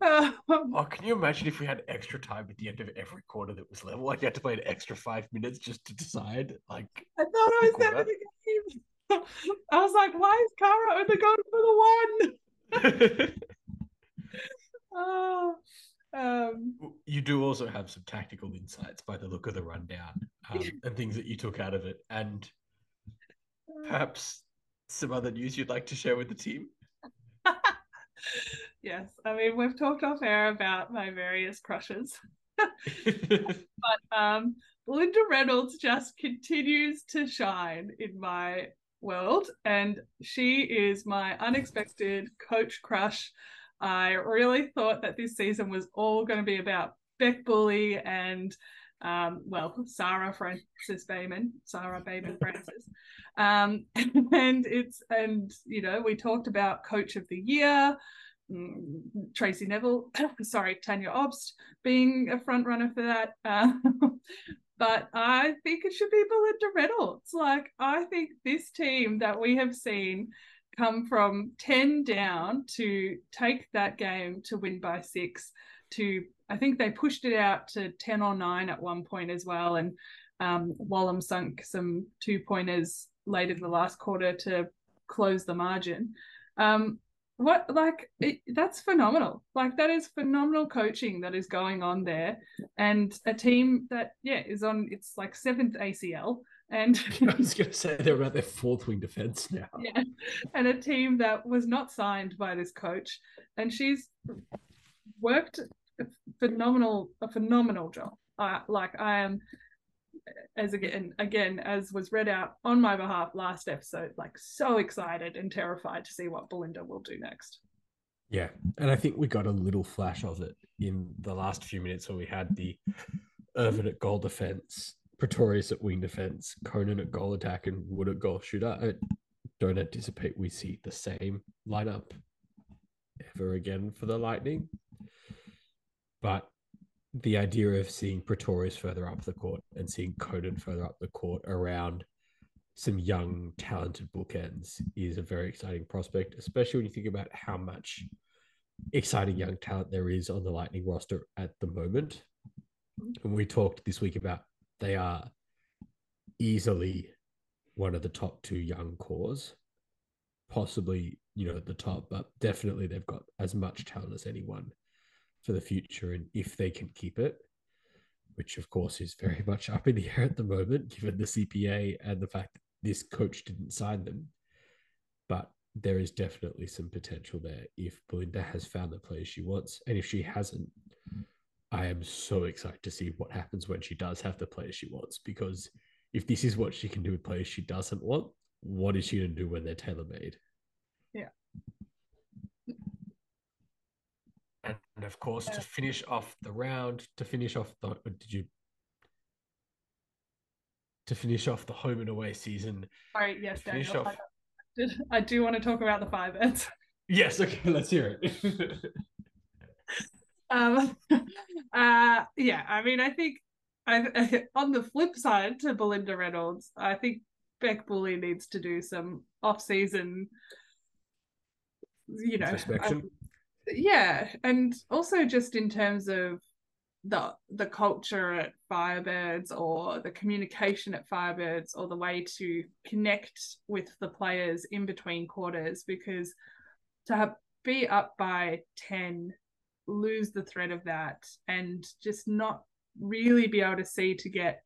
[SPEAKER 2] um, oh, can you imagine if we had extra time at the end of every quarter that was level? Like you had to play an extra five minutes just to decide. Like
[SPEAKER 1] I thought I was having a game. I was like, why is Cara only going for the one? oh, um,
[SPEAKER 2] you do also have some tactical insights by the look of the rundown um, and things that you took out of it, and perhaps some other news you'd like to share with the team.
[SPEAKER 1] Yes, I mean we've talked off air about my various crushes, but um, Belinda Reynolds just continues to shine in my world, and she is my unexpected coach crush. I really thought that this season was all going to be about Beck Bulley and um, well, Sarah Francis Bayman, Sarah Bayman Francis. Um, and it's, and, you know, we talked about coach of the year, mm, Tracy Neville, sorry, Tania Obst being a front runner for that. Uh, but I think it should be Belinda Reynolds. Like, I think this team that we have seen come from 10 down to take that game to win by six to I think they pushed it out to 10 or 9 at one point as well. And um, sunk some two pointers late in the last quarter to close the margin. Um, what like it, that's phenomenal like that is phenomenal coaching that is going on there and a team that yeah is on it's like seventh acl and
[SPEAKER 2] I was going to say they're about their fourth wing defense now.
[SPEAKER 1] Yeah, and a team that was not signed by this coach, and she's worked a phenomenal a phenomenal job. Uh, like I am, as again again as was read out on my behalf last episode, like so excited and terrified to see what Belinda will do next.
[SPEAKER 2] Yeah, and I think we got a little flash of it in the last few minutes where we had the Irvin at goal defense Pretorius at wing defense, Koenen at goal attack, and Wood at goal shooter. I don't anticipate we see the same lineup ever again for the Lightning. But the idea of seeing Pretorius further up the court and seeing Koenen further up the court around some young, talented bookends is a very exciting prospect, especially when you think about how much exciting young talent there is on the Lightning roster at the moment. And we talked this week about they are easily one of the top two young cores, possibly, you know, at the top, but definitely they've got as much talent as anyone for the future. And if they can keep it, which of course is very much up in the air at the moment, given the CPA and the fact that this coach didn't sign them. But there is definitely some potential there if Belinda has found the players she wants. And if she hasn't, I am so excited to see what happens when she does have the players she wants. Because if this is what she can do with players she doesn't want, what is she going to do when they're tailor made?
[SPEAKER 1] Yeah.
[SPEAKER 2] And, of course, to finish off the round, to finish off the did you to finish off the home and away season?
[SPEAKER 1] Sorry, yes, Daniel. Off... I, I do want to talk about the five ends.
[SPEAKER 2] Yes, okay, let's hear it.
[SPEAKER 1] Um, uh, yeah, I mean, I think I, on the flip side to Belinda Reynolds, I think beck Bulley needs to do some off-season, you know. Yeah, and also just in terms of the the culture at Firebirds or the communication at Firebirds or the way to connect with the players in between quarters because to have, be up by 10 lose the thread of that and just not really be able to see to get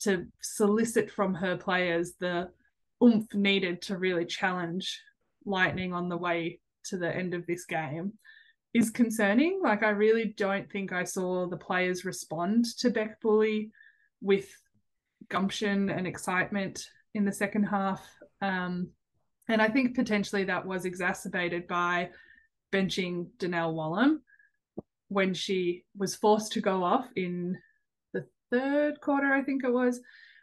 [SPEAKER 1] to solicit from her players the oomph needed to really challenge lightning on the way to the end of this game is concerning. Like, I really don't think I saw the players respond to Bec Bulley with gumption and excitement in the second half. Um, and I think potentially that was exacerbated by benching Donnell Wallam when she was forced to go off in the third quarter, I think it was.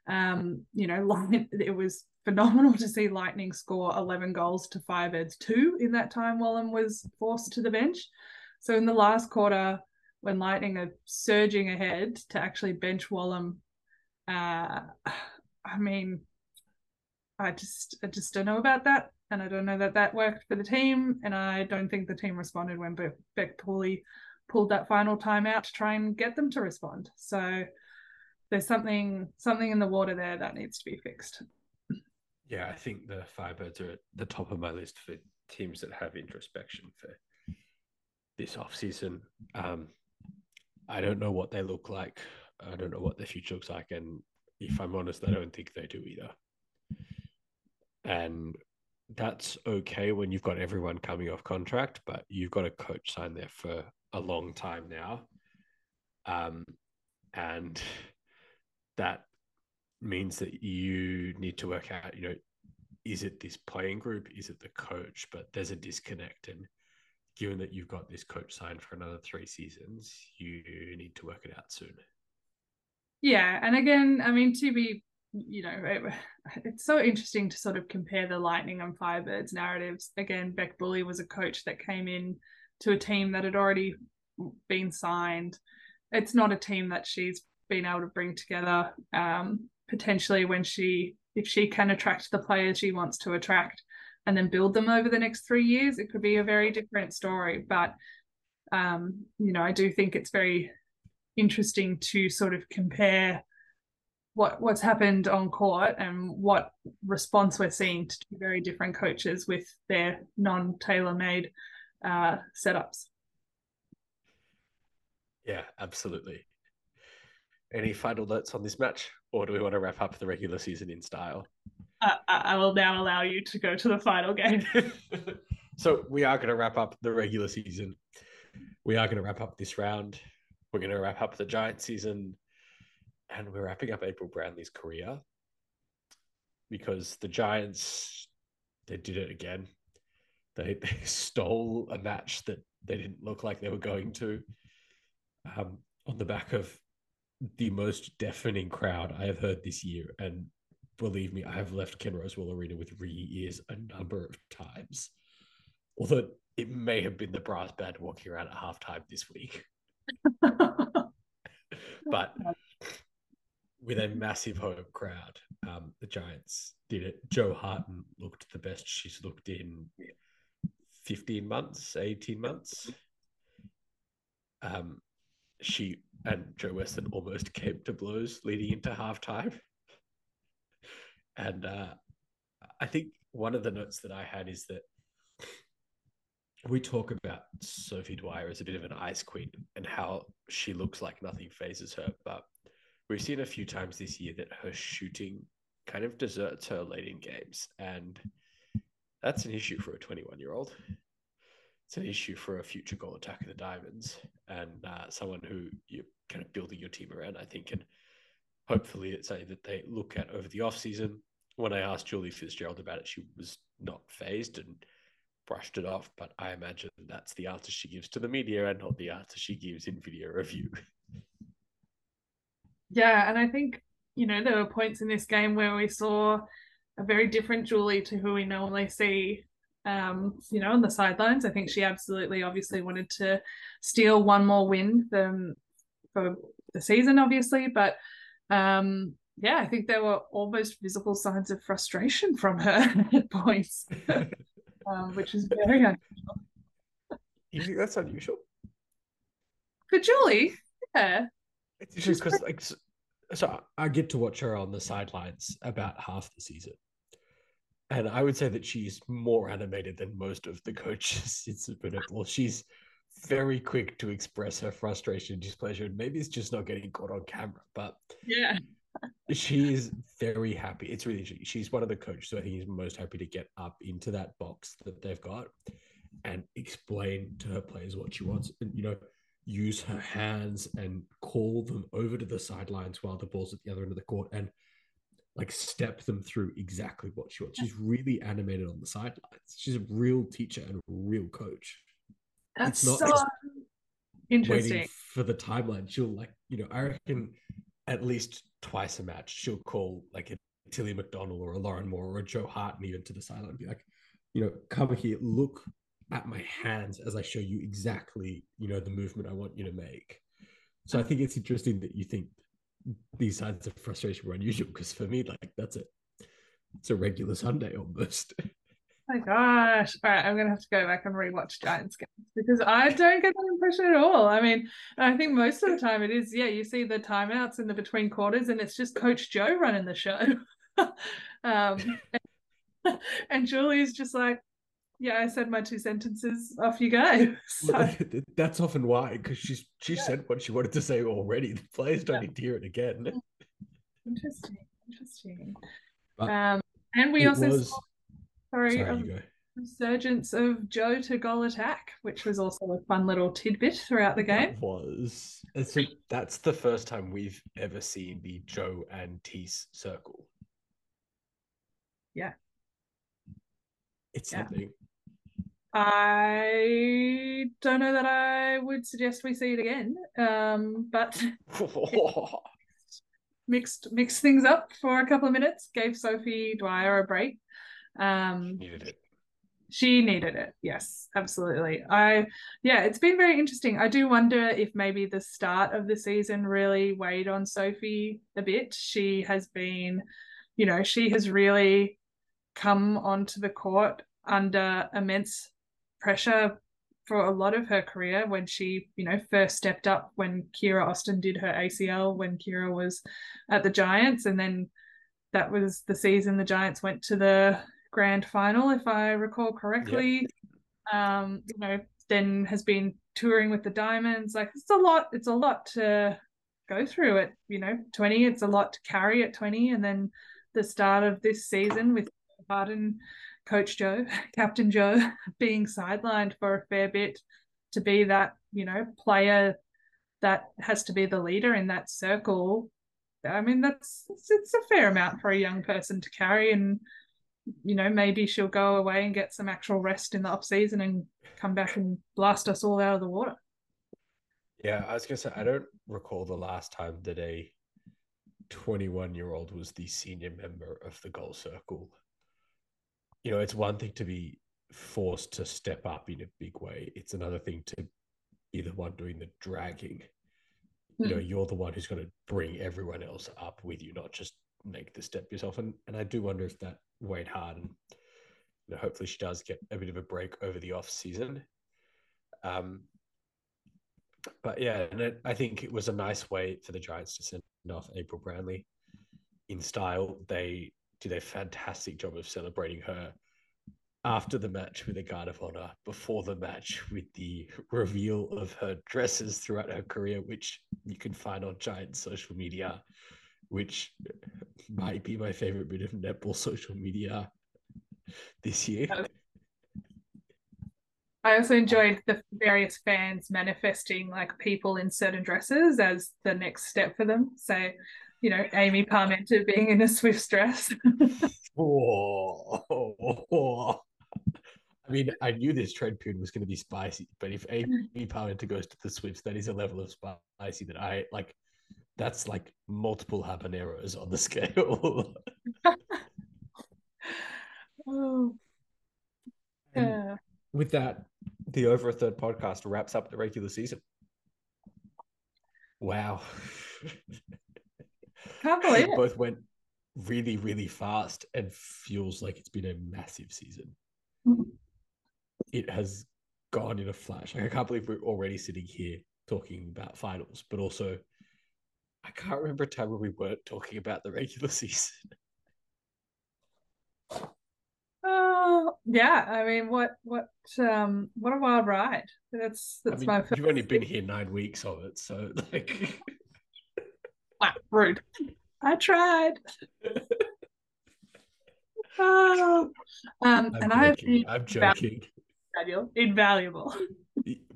[SPEAKER 1] Um, you know, it was phenomenal to see Lightning score 11 goals to Firebirds two in that time Wallam was forced to the bench. So in the last quarter, when Lightning are surging ahead to actually bench Wallam, uh, I mean, I just I just don't know about that, and I don't know that that worked for the team, and I don't think the team responded when Be- Bec Bulley pulled that final timeout to try and get them to respond. So there's something something in the water there that needs to be fixed.
[SPEAKER 2] Yeah, I think the Firebirds are at the top of my list for teams that have introspection for this off season. Um, I don't know what they look like. I don't know what their future looks like, and if I'm honest, I don't think they do either. And that's okay when you've got everyone coming off contract, but you've got a coach signed there for a long time now, um, and that means that you need to work out, you know, is it this playing group? Is it the coach? But there's a disconnect. And given that you've got this coach signed for another three seasons, you need to work it out soon.
[SPEAKER 1] Yeah. And again, I mean, to be, you know, it, it's so interesting to sort of compare the Lightning and Firebirds narratives. Again, Beck Bulley was a coach that came in to a team that had already been signed. It's not a team that she's been able to bring together. Um, potentially when she if she can attract the players she wants to attract and then build them over the next three years it could be a very different story. But um, you know i do think it's very interesting to sort of compare what what's happened on court and what response we're seeing to two very different coaches with their non-tailor-made uh, setups.
[SPEAKER 2] Yeah absolutely. Any final notes on this match, or do we want to wrap up the regular season in style?
[SPEAKER 1] Uh, I will now allow you to go to the final game.
[SPEAKER 2] so we are going to wrap up the regular season. We are going to wrap up this round. We're going to wrap up the Giant season, and we're wrapping up April Brownlee's career because the Giants they did it again. They, they stole a match that they didn't look like they were going to um, on the back of the most deafening crowd I have heard this year. And believe me, I have left Ken Rosewall Arena with ringing ears a number of times. Although it may have been the brass band walking around at halftime this week. but with a massive home crowd, um, the Giants did it. Jo Harten looked the best she's looked in 15 months, 18 months. Um, she and Jo Weston almost came to blows leading into halftime. And uh, I think one of the notes that I had is that we talk about Sophie Dwyer as a bit of an ice queen and how she looks like nothing phases her. But we've seen a few times this year that her shooting kind of deserts her late in games. And that's an issue for a 21 year old it's an issue for a future goal attack of the Diamonds and uh, someone who you're kind of building your team around, I think. And hopefully it's something that they look at over the off season. When I asked Julie Fitzgerald about it, she was not phased and brushed it off. But I imagine that's the answer she gives to the media and not the answer she gives in video review.
[SPEAKER 1] Yeah, and I think, you know, there were points in this game where we saw a very different Julie to who we normally see um, you know, on the sidelines. I think she absolutely, obviously, wanted to steal one more win for, for the season, obviously. But um, yeah, I think there were almost visible signs of frustration from her at points, um, which is very unusual.
[SPEAKER 2] You think that's unusual?
[SPEAKER 1] For Julie, yeah.
[SPEAKER 2] It's just because, like, so I get to watch her on the sidelines about half the season. And I would say that she's more animated than most of the coaches. It's been a, well, she's very quick to express her frustration, and displeasure, and maybe it's just not getting caught on camera. But
[SPEAKER 1] yeah,
[SPEAKER 2] she is very happy. It's really she's one of the coaches who I think is most happy to get up into that box that they've got and explain to her players what she wants, and you know, use her hands and call them over to the sidelines while the ball's at the other end of the court and like step them through exactly what she wants. She's really animated on the sidelines. She's a real teacher and a real coach.
[SPEAKER 1] That's it's not so interesting. Waiting
[SPEAKER 2] for the timeline. She'll like, you know, I reckon at least twice a match, she'll call like a Tilly McDonald or a Lauren Moore or a Jo Harten even to the sideline and be like, you know, come here, look at my hands as I show you exactly, you know, the movement I want you to make. So I think it's interesting that you think these signs of frustration were unusual because for me, like that's it. It's a regular Sunday almost.
[SPEAKER 1] my gosh. All right, I'm gonna have to go back and rewatch Giants games because I don't get that impression at all. I mean, I think most of the time it is, yeah, you see the timeouts in the between quarters and it's just Coach Jo running the show. um and, and Julie's just like, yeah, I said my two sentences. Off you go.
[SPEAKER 2] So. That's often why, because she's she yeah. said what she wanted to say already. The players don't yeah. need to hear it again.
[SPEAKER 1] Interesting, interesting. But um, and we also was... saw Sorry, Sorry um, resurgence of Jo to goal attack, which was also a fun little tidbit throughout the game.
[SPEAKER 2] It was. So that's the first time we've ever seen the Jo and Tease circle.
[SPEAKER 1] Yeah.
[SPEAKER 2] It's yeah. something.
[SPEAKER 1] I don't know that I would suggest we see it again. Um, but mixed mixed things up for a couple of minutes, gave Sophie Dwyer a break. Um,
[SPEAKER 2] needed it.
[SPEAKER 1] She needed it. Yes, absolutely. I yeah, it's been very interesting. I do wonder if maybe the start of the season really weighed on Sophie a bit. She has been, you know, she has really come onto the court under immense pressure for a lot of her career when she, you know, first stepped up when Kiera Austin did her ACL when Kiera was at the Giants. And then that was the season the Giants went to the grand final, if I recall correctly. Yep. Um, you know, then has been touring with the Diamonds. Like it's a lot. It's a lot to go through at you know 20. It's a lot to carry at 20, and then the start of this season with Harten, Coach Jo, Captain Jo, being sidelined for a fair bit to be that you know player that has to be the leader in that circle. I mean, that's it's, a fair amount for a young person to carry, and you know, maybe she'll go away and get some actual rest in the off season and come back and blast us all out of the water.
[SPEAKER 2] Yeah, I was gonna say I don't recall the last time that a 21 year old was the senior member of the goal circle. You know, it's one thing to be forced to step up in a big way. It's another thing to be the one doing the dragging. You know, hmm. you're the one who's going to bring everyone else up with you, not just make the step yourself. And and I do wonder if that weighed hard. And you know, hopefully she does get a bit of a break over the off season. Um, but yeah, and it, I think it was a nice way for the Giants to send off April Brownlee in style. They did a fantastic job of celebrating her after the match with a guard of honor, before the match with the reveal of her dresses throughout her career, which you can find on giant social media which might be my favorite bit of netball social media this year.
[SPEAKER 1] I also enjoyed the various fans manifesting like people in certain dresses as the next step for them. So, you know, Amy Parmenter being in a Swift dress.
[SPEAKER 2] oh, I mean, I knew this trend period was going to be spicy, but if Amy Parmenter goes to the Swifts, that is a level of spicy that I like that's like multiple habaneros on the scale.
[SPEAKER 1] oh. Yeah.
[SPEAKER 2] with that, the over a third podcast wraps up the regular season. Wow.
[SPEAKER 1] Can't believe
[SPEAKER 2] it both went really, really fast and feels like it's been a massive season.
[SPEAKER 1] Mhm.
[SPEAKER 2] It has gone in a flash. Like, I can't believe we're already sitting here talking about finals, but also I can't remember a time where we weren't talking about the regular season.
[SPEAKER 1] Oh yeah, I mean, what what um what a wild ride. That's
[SPEAKER 2] I
[SPEAKER 1] that's
[SPEAKER 2] mean,
[SPEAKER 1] my first.
[SPEAKER 2] you've only been here nine weeks of it, so like
[SPEAKER 1] Wow, rude. I tried. Oh, um,
[SPEAKER 2] I'm
[SPEAKER 1] and I have
[SPEAKER 2] joking.
[SPEAKER 1] been
[SPEAKER 2] I'm joking.
[SPEAKER 1] invaluable. invaluable.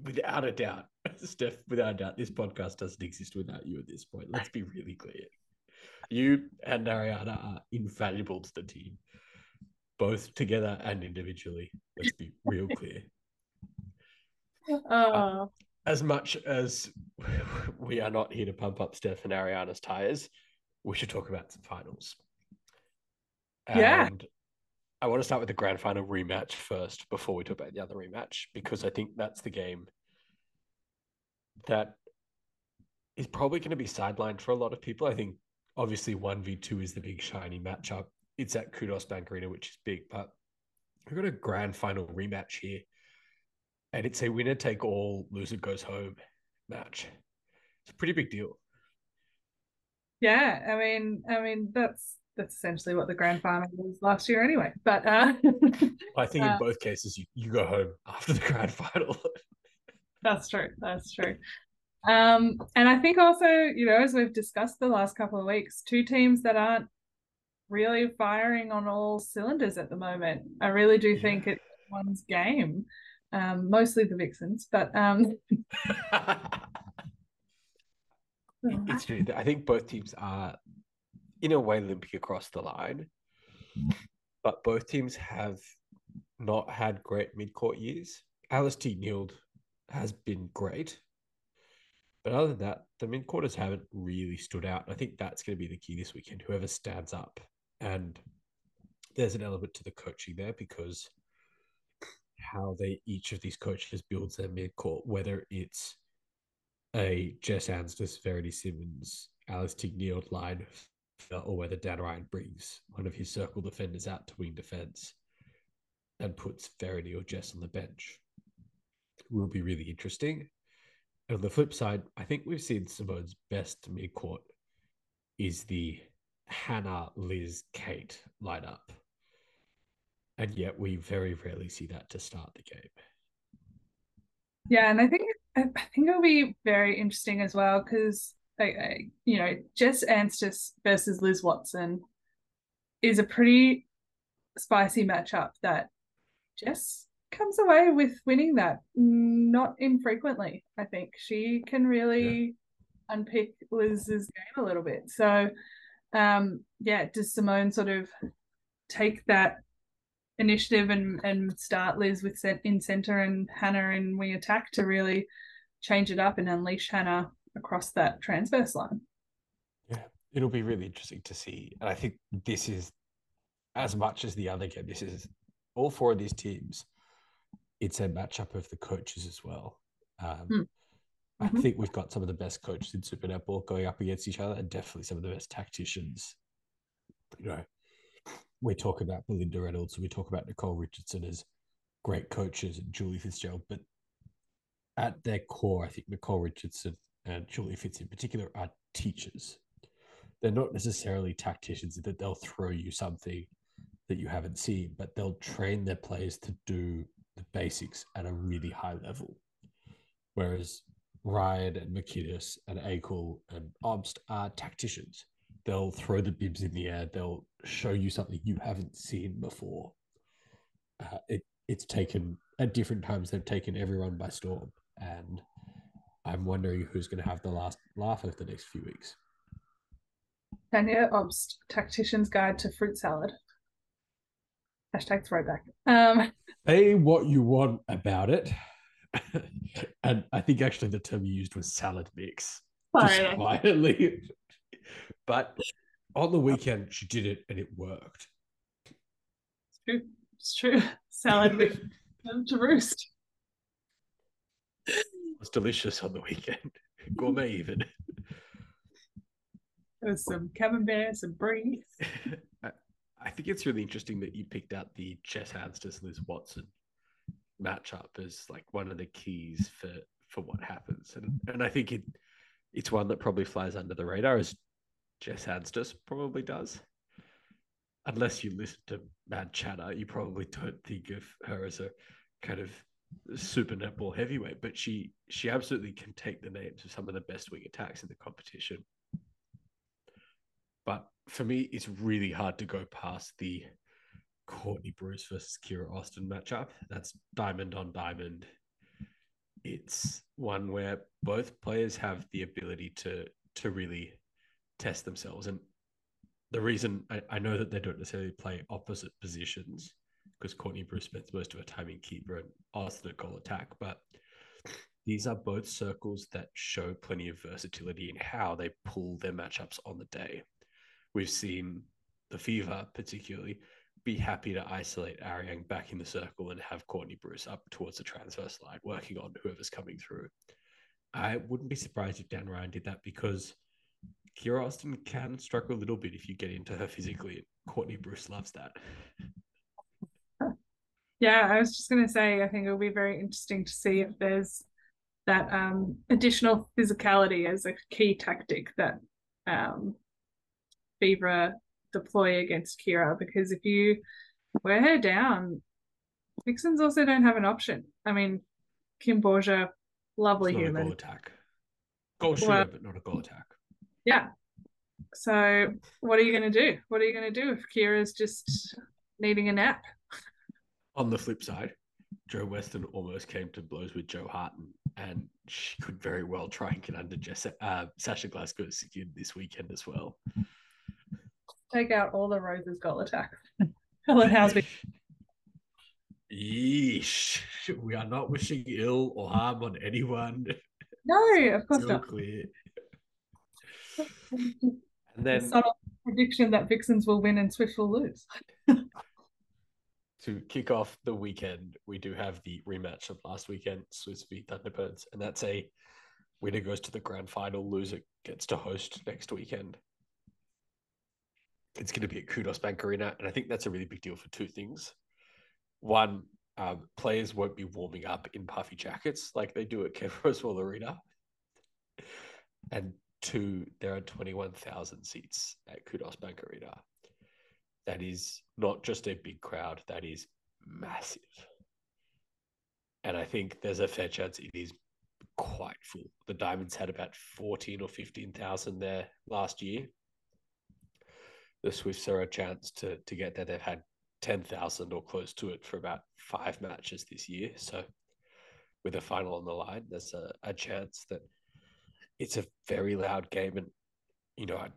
[SPEAKER 2] Without a doubt, Steph, without a doubt, this podcast doesn't exist without you at this point. Let's be really clear. You and Ariana are invaluable to the team, both together and individually. Let's be real clear.
[SPEAKER 1] Oh,
[SPEAKER 2] As much as we are not here to pump up Steph and Ariana's tires, we should talk about some finals.
[SPEAKER 1] Yeah.
[SPEAKER 2] And I want to start with the grand final rematch first before we talk about the other rematch, because I think that's the game that is probably going to be sidelined for a lot of people. I think obviously 1v2 is the big shiny matchup. It's at Qudos Bank Arena, which is big, but we've got a grand final rematch here. And it's a winner take all, loser goes home match. It's a pretty big deal.
[SPEAKER 1] yeah. I mean, I mean, that's that's essentially what the grand final was last year, anyway. But uh,
[SPEAKER 2] I think
[SPEAKER 1] Uh,
[SPEAKER 2] in both cases, you, you go home after the grand final.
[SPEAKER 1] That's true. That's true. Um, and I think also, you know, as we've discussed the last couple of weeks, two teams that aren't really firing on all cylinders at the moment. I really do
[SPEAKER 2] Yeah.
[SPEAKER 1] think it's one's game. Um, mostly the Vixens, but um,
[SPEAKER 2] it's true. I think both teams are, in a way, limping across the line. But both teams have not had great mid-court years. Alice Teague-Neeld has been great. But other than that, the mid-quarters haven't really stood out. I think that's going to be the key this weekend. Whoever stands up. And there's an element to the coaching there because how they each of these coaches builds their mid-court, whether it's a Jess Anstiss, Verity Simmons, Alice Teague-Neeld line, or whether Dan Ryan brings one of his circle defenders out to wing defense and puts Verity or Jess on the bench. Will be really interesting. On the flip side, I think we've seen Simone's best mid court is the Hannah, Liz, Kate lineup. And yet we very rarely see that to start the game.
[SPEAKER 1] yeah, and I think I think it'll be very interesting as well because like you know Jess Anstiss versus Liz Watson is a pretty spicy matchup that Jess comes away with winning that not infrequently. I think she can really unpick Liz's game a little bit. So, um, yeah, does Simone sort of take that initiative and and start Liz with in center and Hannah and we attack to really change it up and unleash Hannah across that transverse line?
[SPEAKER 2] Yeah, it'll be really interesting to see. And I think this is as much as the other game, this is all four of these teams. It's a matchup of the coaches as well. Um,
[SPEAKER 1] Hmm.
[SPEAKER 2] I
[SPEAKER 1] Mhm.
[SPEAKER 2] think we've got some of the best coaches in Super Netball going up against each other, and definitely some of the best tacticians. You know, we talk about Belinda Reynolds, we talk about Nicole Richardson as great coaches, and Julie Fitzgerald, but at their core, I think Nicole Richardson and Julie Fitz in particular are teachers. They're not necessarily tacticians that they'll throw you something that you haven't seen, but they'll train their players to do the basics at a really high level. Whereas Ryan and McKinnis and Akle and Obst are tacticians. They'll throw the bibs in the air. They'll show you something you haven't seen before. Uh, it it's taken at different times. They've taken everyone by storm, and I'm wondering who's going to have the last laugh over the next few weeks.
[SPEAKER 1] Tania Obst, Tactician's Guide to Fruit Salad. Hashtag throwback. Um,
[SPEAKER 2] Say what you want about it, and I think actually the term you used was salad mix. just quietly. But on the weekend, she did it and it worked.
[SPEAKER 1] It's true. It's true. Salad mix. Um, to roost.
[SPEAKER 2] It was delicious on the weekend. Gourmet even.
[SPEAKER 1] There was some camembert, some brie.
[SPEAKER 2] I, think it's really interesting that you picked out the Jess Anstiss Liz Watson matchup as like one of the keys for for what happens, and and I think it it's one that probably flies under the radar as Jess Anstiss probably does. Unless you listen to Mad Chatter, you probably don't think of her as a kind of super netball heavyweight, but she she absolutely can take the names of some of the best wing attacks in the competition. But for me, it's really hard to go past the Courtney Bruce versus Kiera Austin matchup. That's diamond on diamond. It's one where both players have the ability to to really test themselves. And the reason I, I know that they don't necessarily play opposite positions because Courtney Bruce spends most of her time in keeper and Austin at goal attack, but these are both circles that show plenty of versatility in how they pull their matchups on the day. We've seen the Fever, particularly, be happy to isolate Aryang back in the circle and have Courtney Bruce up towards the transverse line, working on whoever's coming through. I wouldn't be surprised if Dan Ryan did that because Kiera Austin can struggle a little bit if you get into her physically. Courtney Bruce loves that.
[SPEAKER 1] Yeah, I was just going to say, I think it'll be very interesting to see if there's that um, additional physicality as a key tactic that um, Fever deploy against Kira. Because if you wear her down, Vixens also don't have an option. I mean, Kim Borgia, lovely
[SPEAKER 2] It's not a
[SPEAKER 1] human.
[SPEAKER 2] goal attack. Goal shooter,
[SPEAKER 1] Well-
[SPEAKER 2] but not a goal attack.
[SPEAKER 1] Yeah. So what are you going to do? What are you going to do if Kiera's just needing a nap?
[SPEAKER 2] On the flip side, Jo Weston almost came to blows with Jo Harten, and she could very well try and get under Jess, uh, Sasha Glasgow's skin this weekend as well.
[SPEAKER 1] Take out all the Roses goal attack. Helen Housby.
[SPEAKER 2] Yeesh. We are not wishing ill or harm on anyone.
[SPEAKER 1] No, of course
[SPEAKER 2] So
[SPEAKER 1] not.
[SPEAKER 2] clear. And
[SPEAKER 1] The
[SPEAKER 2] then
[SPEAKER 1] subtle prediction that Vixens will win and Swift will lose.
[SPEAKER 2] to kick off the weekend, we do have the rematch of last weekend, Swifts v Thunderbirds, and that's a winner goes to the grand final, loser gets to host next weekend. It's going to be at Qudos Bank Arena, and I think that's a really big deal for two things. One, um, players won't be warming up in puffy jackets like they do at Ken Rosewall Arena. And two, there are 21,000 seats at Qudos Bank Arena that is not just a big crowd, that is massive. And I think there's a fair chance it is quite full. The Diamonds had about 14 or 15,000 there last year. The Swifts are a chance to, to get there. They've had 10,000 or close to it for about five matches this year. So, with a final on the line, there's a, a chance that it's a very loud game. And, you know, I,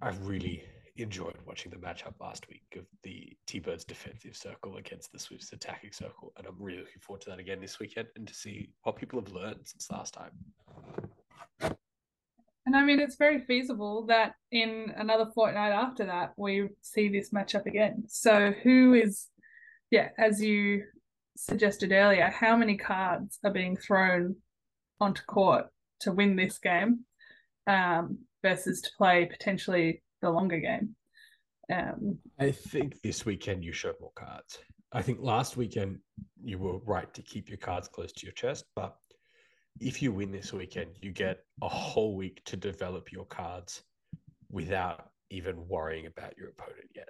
[SPEAKER 2] I really enjoyed watching the matchup last week of the T Birds defensive circle against the Swifts attacking circle. And I'm really looking forward to that again this weekend and to see what people have learned since last time.
[SPEAKER 1] And I mean, it's very feasible that in another fortnight after that, we see this matchup again. So, who is, yeah, as you suggested earlier, how many cards are being thrown onto court to win this game um, versus to play potentially the longer game? Um,
[SPEAKER 2] I think this weekend you showed more cards. I think last weekend you were right to keep your cards close to your chest, but if you win this weekend, you get a whole week to develop your cards without even worrying about your opponent yet.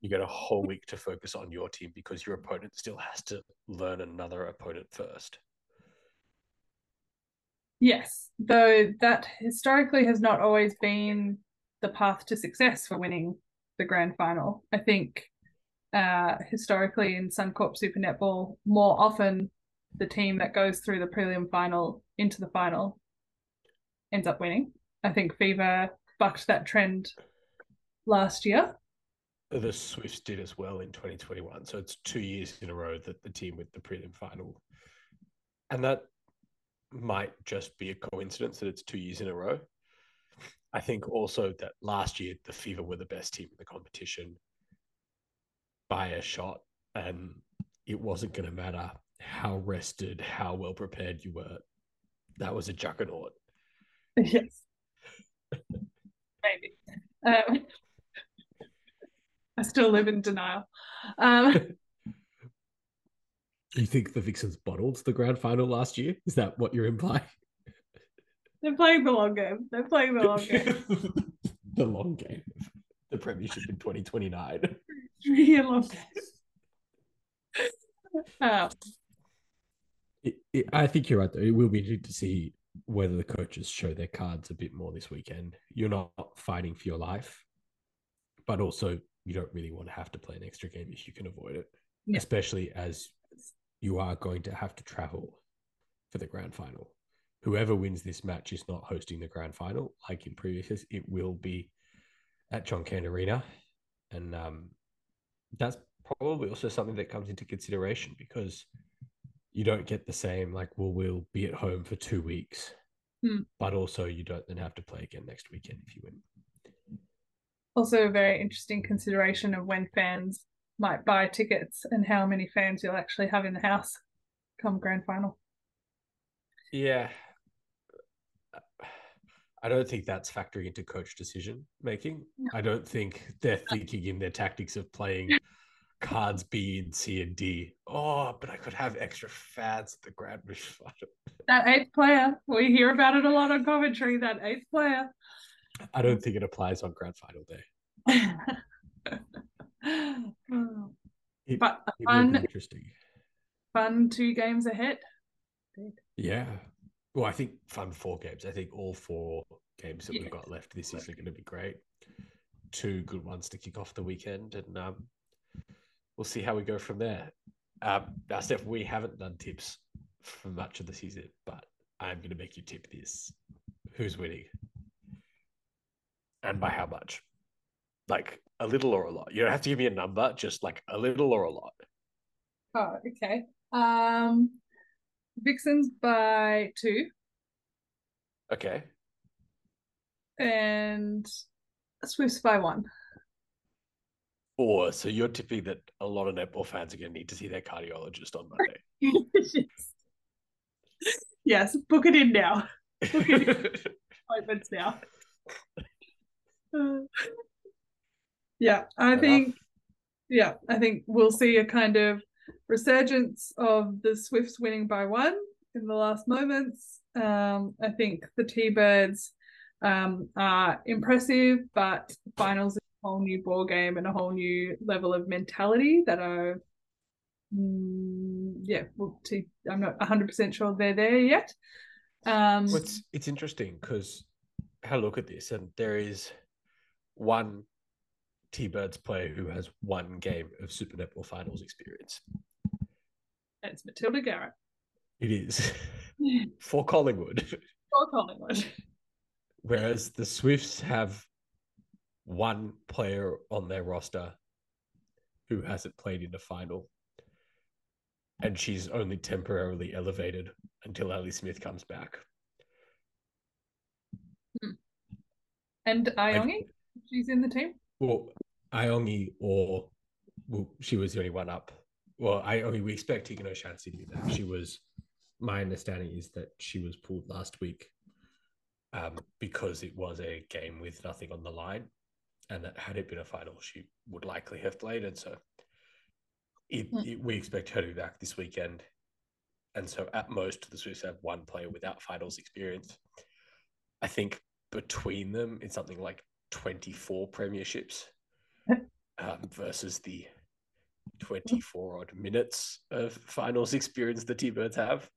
[SPEAKER 2] You get a whole week to focus on your team because your opponent still has to learn another opponent first.
[SPEAKER 1] Yes, though that historically has not always been the path to success for winning the grand final. I think uh, historically in Suncorp Super Netball, more often the team that goes through the prelim final into the final ends up winning. I think Fever bucked that trend last year.
[SPEAKER 2] The Swifts did as well in 2021. So it's two years in a row that the team with the prelim final. And that might just be a coincidence that it's two years in a row. I think also that last year the Fever were the best team in the competition by a shot. And it wasn't going to matter how rested, how well prepared you were. That was a juggernaut.
[SPEAKER 1] Yes. Maybe. Um, I still live in denial. Um,
[SPEAKER 2] You think the Vixens bottled the grand final last year? Is that what you're implying?
[SPEAKER 1] they're playing the long game. They're playing the long game.
[SPEAKER 2] the long game. The premiership in 2029.
[SPEAKER 1] Three long game. Oh.
[SPEAKER 2] It, it, I think you're right, though. It will be interesting to see whether the coaches show their cards a bit more this weekend. You're not fighting for your life, but also you don't really want to have to play an extra game if you can avoid it,
[SPEAKER 1] Yeah.
[SPEAKER 2] especially as you are going to have to travel for the grand final. Whoever wins this match is not hosting the grand final like in previous years. It will be at John Cain Arena. And um, that's probably also something that comes into consideration because you don't get the same like well we'll be at home for two weeks
[SPEAKER 1] Hmm.
[SPEAKER 2] but also you don't then have to play again next weekend if you win
[SPEAKER 1] also, a very interesting consideration of when fans might buy tickets and how many fans you'll actually have in the house come grand final.
[SPEAKER 2] yeah i don't think that's factoring into coach decision making
[SPEAKER 1] No.
[SPEAKER 2] i don't think they're thinking in their tactics of playing cards b and c and d oh but i could have extra fans at the grand final
[SPEAKER 1] That eighth player, we hear about it a lot on commentary. That eighth player.
[SPEAKER 2] i don't think it applies on grand final day it,
[SPEAKER 1] but
[SPEAKER 2] it
[SPEAKER 1] fun,
[SPEAKER 2] interesting
[SPEAKER 1] fun two games ahead.
[SPEAKER 2] Yeah. Well, I think fun four games. I think all four games that
[SPEAKER 1] Yeah.
[SPEAKER 2] we've got left this season are going to be great. Two good ones to kick off the weekend, and um, we'll see how we go from there. Um, now, Steph, we haven't done tips for much of the season, but I'm going to make you tip this. Who's winning? And by how much? Like a little or a lot? You don't have to give me a number, just like a little or a lot.
[SPEAKER 1] Oh, okay. Um, Vixens by two
[SPEAKER 2] Okay.
[SPEAKER 1] and Swifts by one.
[SPEAKER 2] Or so you're tipping that a lot of netball fans are going to need to see their cardiologist on Monday.
[SPEAKER 1] yes. yes, book it in now. Appointments now. Yeah, I
[SPEAKER 2] Fair
[SPEAKER 1] think. Yeah, I think we'll see a kind of resurgence of the Swifts winning by one in the last moments. Um, I think the T-Birds um, are impressive, but finals is a whole new ball game and a whole new level of mentality that are, mm, yeah, well, I'm not 100% sure they're there yet. Um,
[SPEAKER 2] Well, it's it's interesting because I look at this and there is one T-Birds player who has one game of Super Netball Finals experience.
[SPEAKER 1] it's Matilda Garrett
[SPEAKER 2] It is for Collingwood,
[SPEAKER 1] For Collingwood.
[SPEAKER 2] whereas the Swifts have one player on their roster who hasn't played in a final, and she's only temporarily elevated until Ali Smith comes back. Hmm.
[SPEAKER 1] And ah Iongi, she's in the team.
[SPEAKER 2] Well, Iongi or well, she was the only one up. Well, I, I mean, we expect Teigan O'Shannassy to be back. She was. My understanding is that she was pulled last week, um, because it was a game with nothing on the line, and that had it been a final, she would likely have played, and so it,
[SPEAKER 1] Hmm.
[SPEAKER 2] it, we expect her to be back this weekend. And so, at most, the Swifts have one player without finals experience. I think between them, it's something like 24 premierships um, versus the 24 odd minutes of finals experience the T Birds have.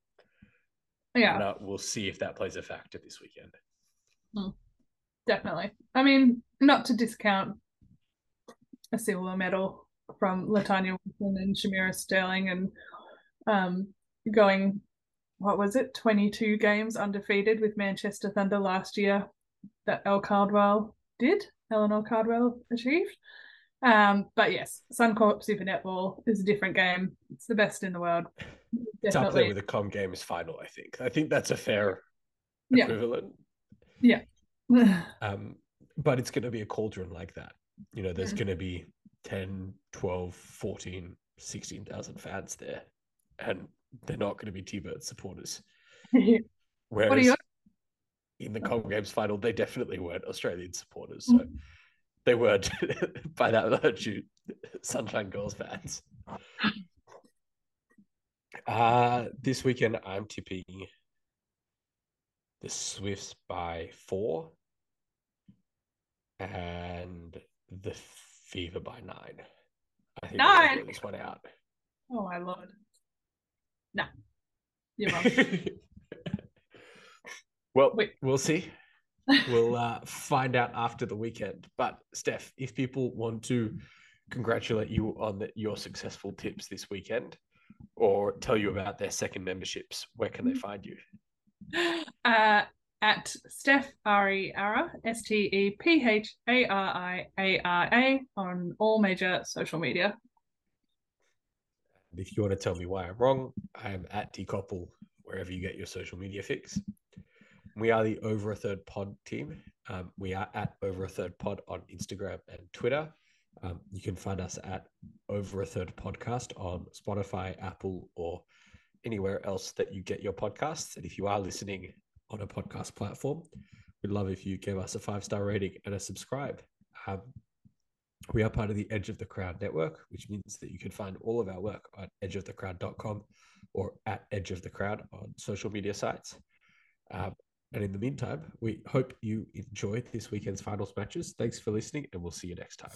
[SPEAKER 1] Yeah,
[SPEAKER 2] And, uh, we'll see if that plays a factor this weekend.
[SPEAKER 1] definitely. I mean, not to discount a silver medal from Latanya Wilson and Shamera Sterling and um, going, what was it, 22 games undefeated with Manchester Thunder last year that El Cardwell did, Eleanor Cardwell achieved. Um, but yes, Suncorp Super Netball is a different game. It's the best in the world.
[SPEAKER 2] It's up there
[SPEAKER 1] Definitely.
[SPEAKER 2] with the Com Games final, I think. I think that's a fair equivalent.
[SPEAKER 1] Yeah.
[SPEAKER 2] Um, but it's going to be a cauldron like that. You know, there's going to be 10, 12, 14 16,000 fans there, and they're not going to be T-Birds supporters.
[SPEAKER 1] what
[SPEAKER 2] Whereas
[SPEAKER 1] are you?
[SPEAKER 2] In the Com Games final, they definitely weren't Australian supporters. So they weren't, by that virtue, Sunshine Girls fans. Uh, this weekend, I'm tipping the Swifts by four and the Fever by nine. I think
[SPEAKER 1] Nine?
[SPEAKER 2] this one out.
[SPEAKER 1] Oh my lord. No. You're wrong.
[SPEAKER 2] well,
[SPEAKER 1] Wait.
[SPEAKER 2] we'll see. we'll uh, find out after the weekend. But Steph, if people want to congratulate you on the, your successful tips this weekend, or tell you about their second memberships, where can they find you?
[SPEAKER 1] uh, at Steph Ari Ara, S T E P H A R I A R A, on all major social media.
[SPEAKER 2] And if you want to tell me why I'm wrong, I'm at Decouple wherever you get your social media fix. We are the Over a Third Pod team. Um, we are at Over a Third Pod on Instagram and Twitter. Um, you can find us at Over a Third Podcast on Spotify, Apple, or anywhere else that you get your podcasts. And if you are listening on a podcast platform, we'd love if you gave us a five star rating and a subscribe. Um, we are part of the Edge of the Crowd network, which means that you can find all of our work on edgeofthecrowd.com or at Edge of the Crowd on social media sites. Um, and in the meantime, we hope you enjoyed this weekend's finals matches. Thanks for listening, and we'll see you next time.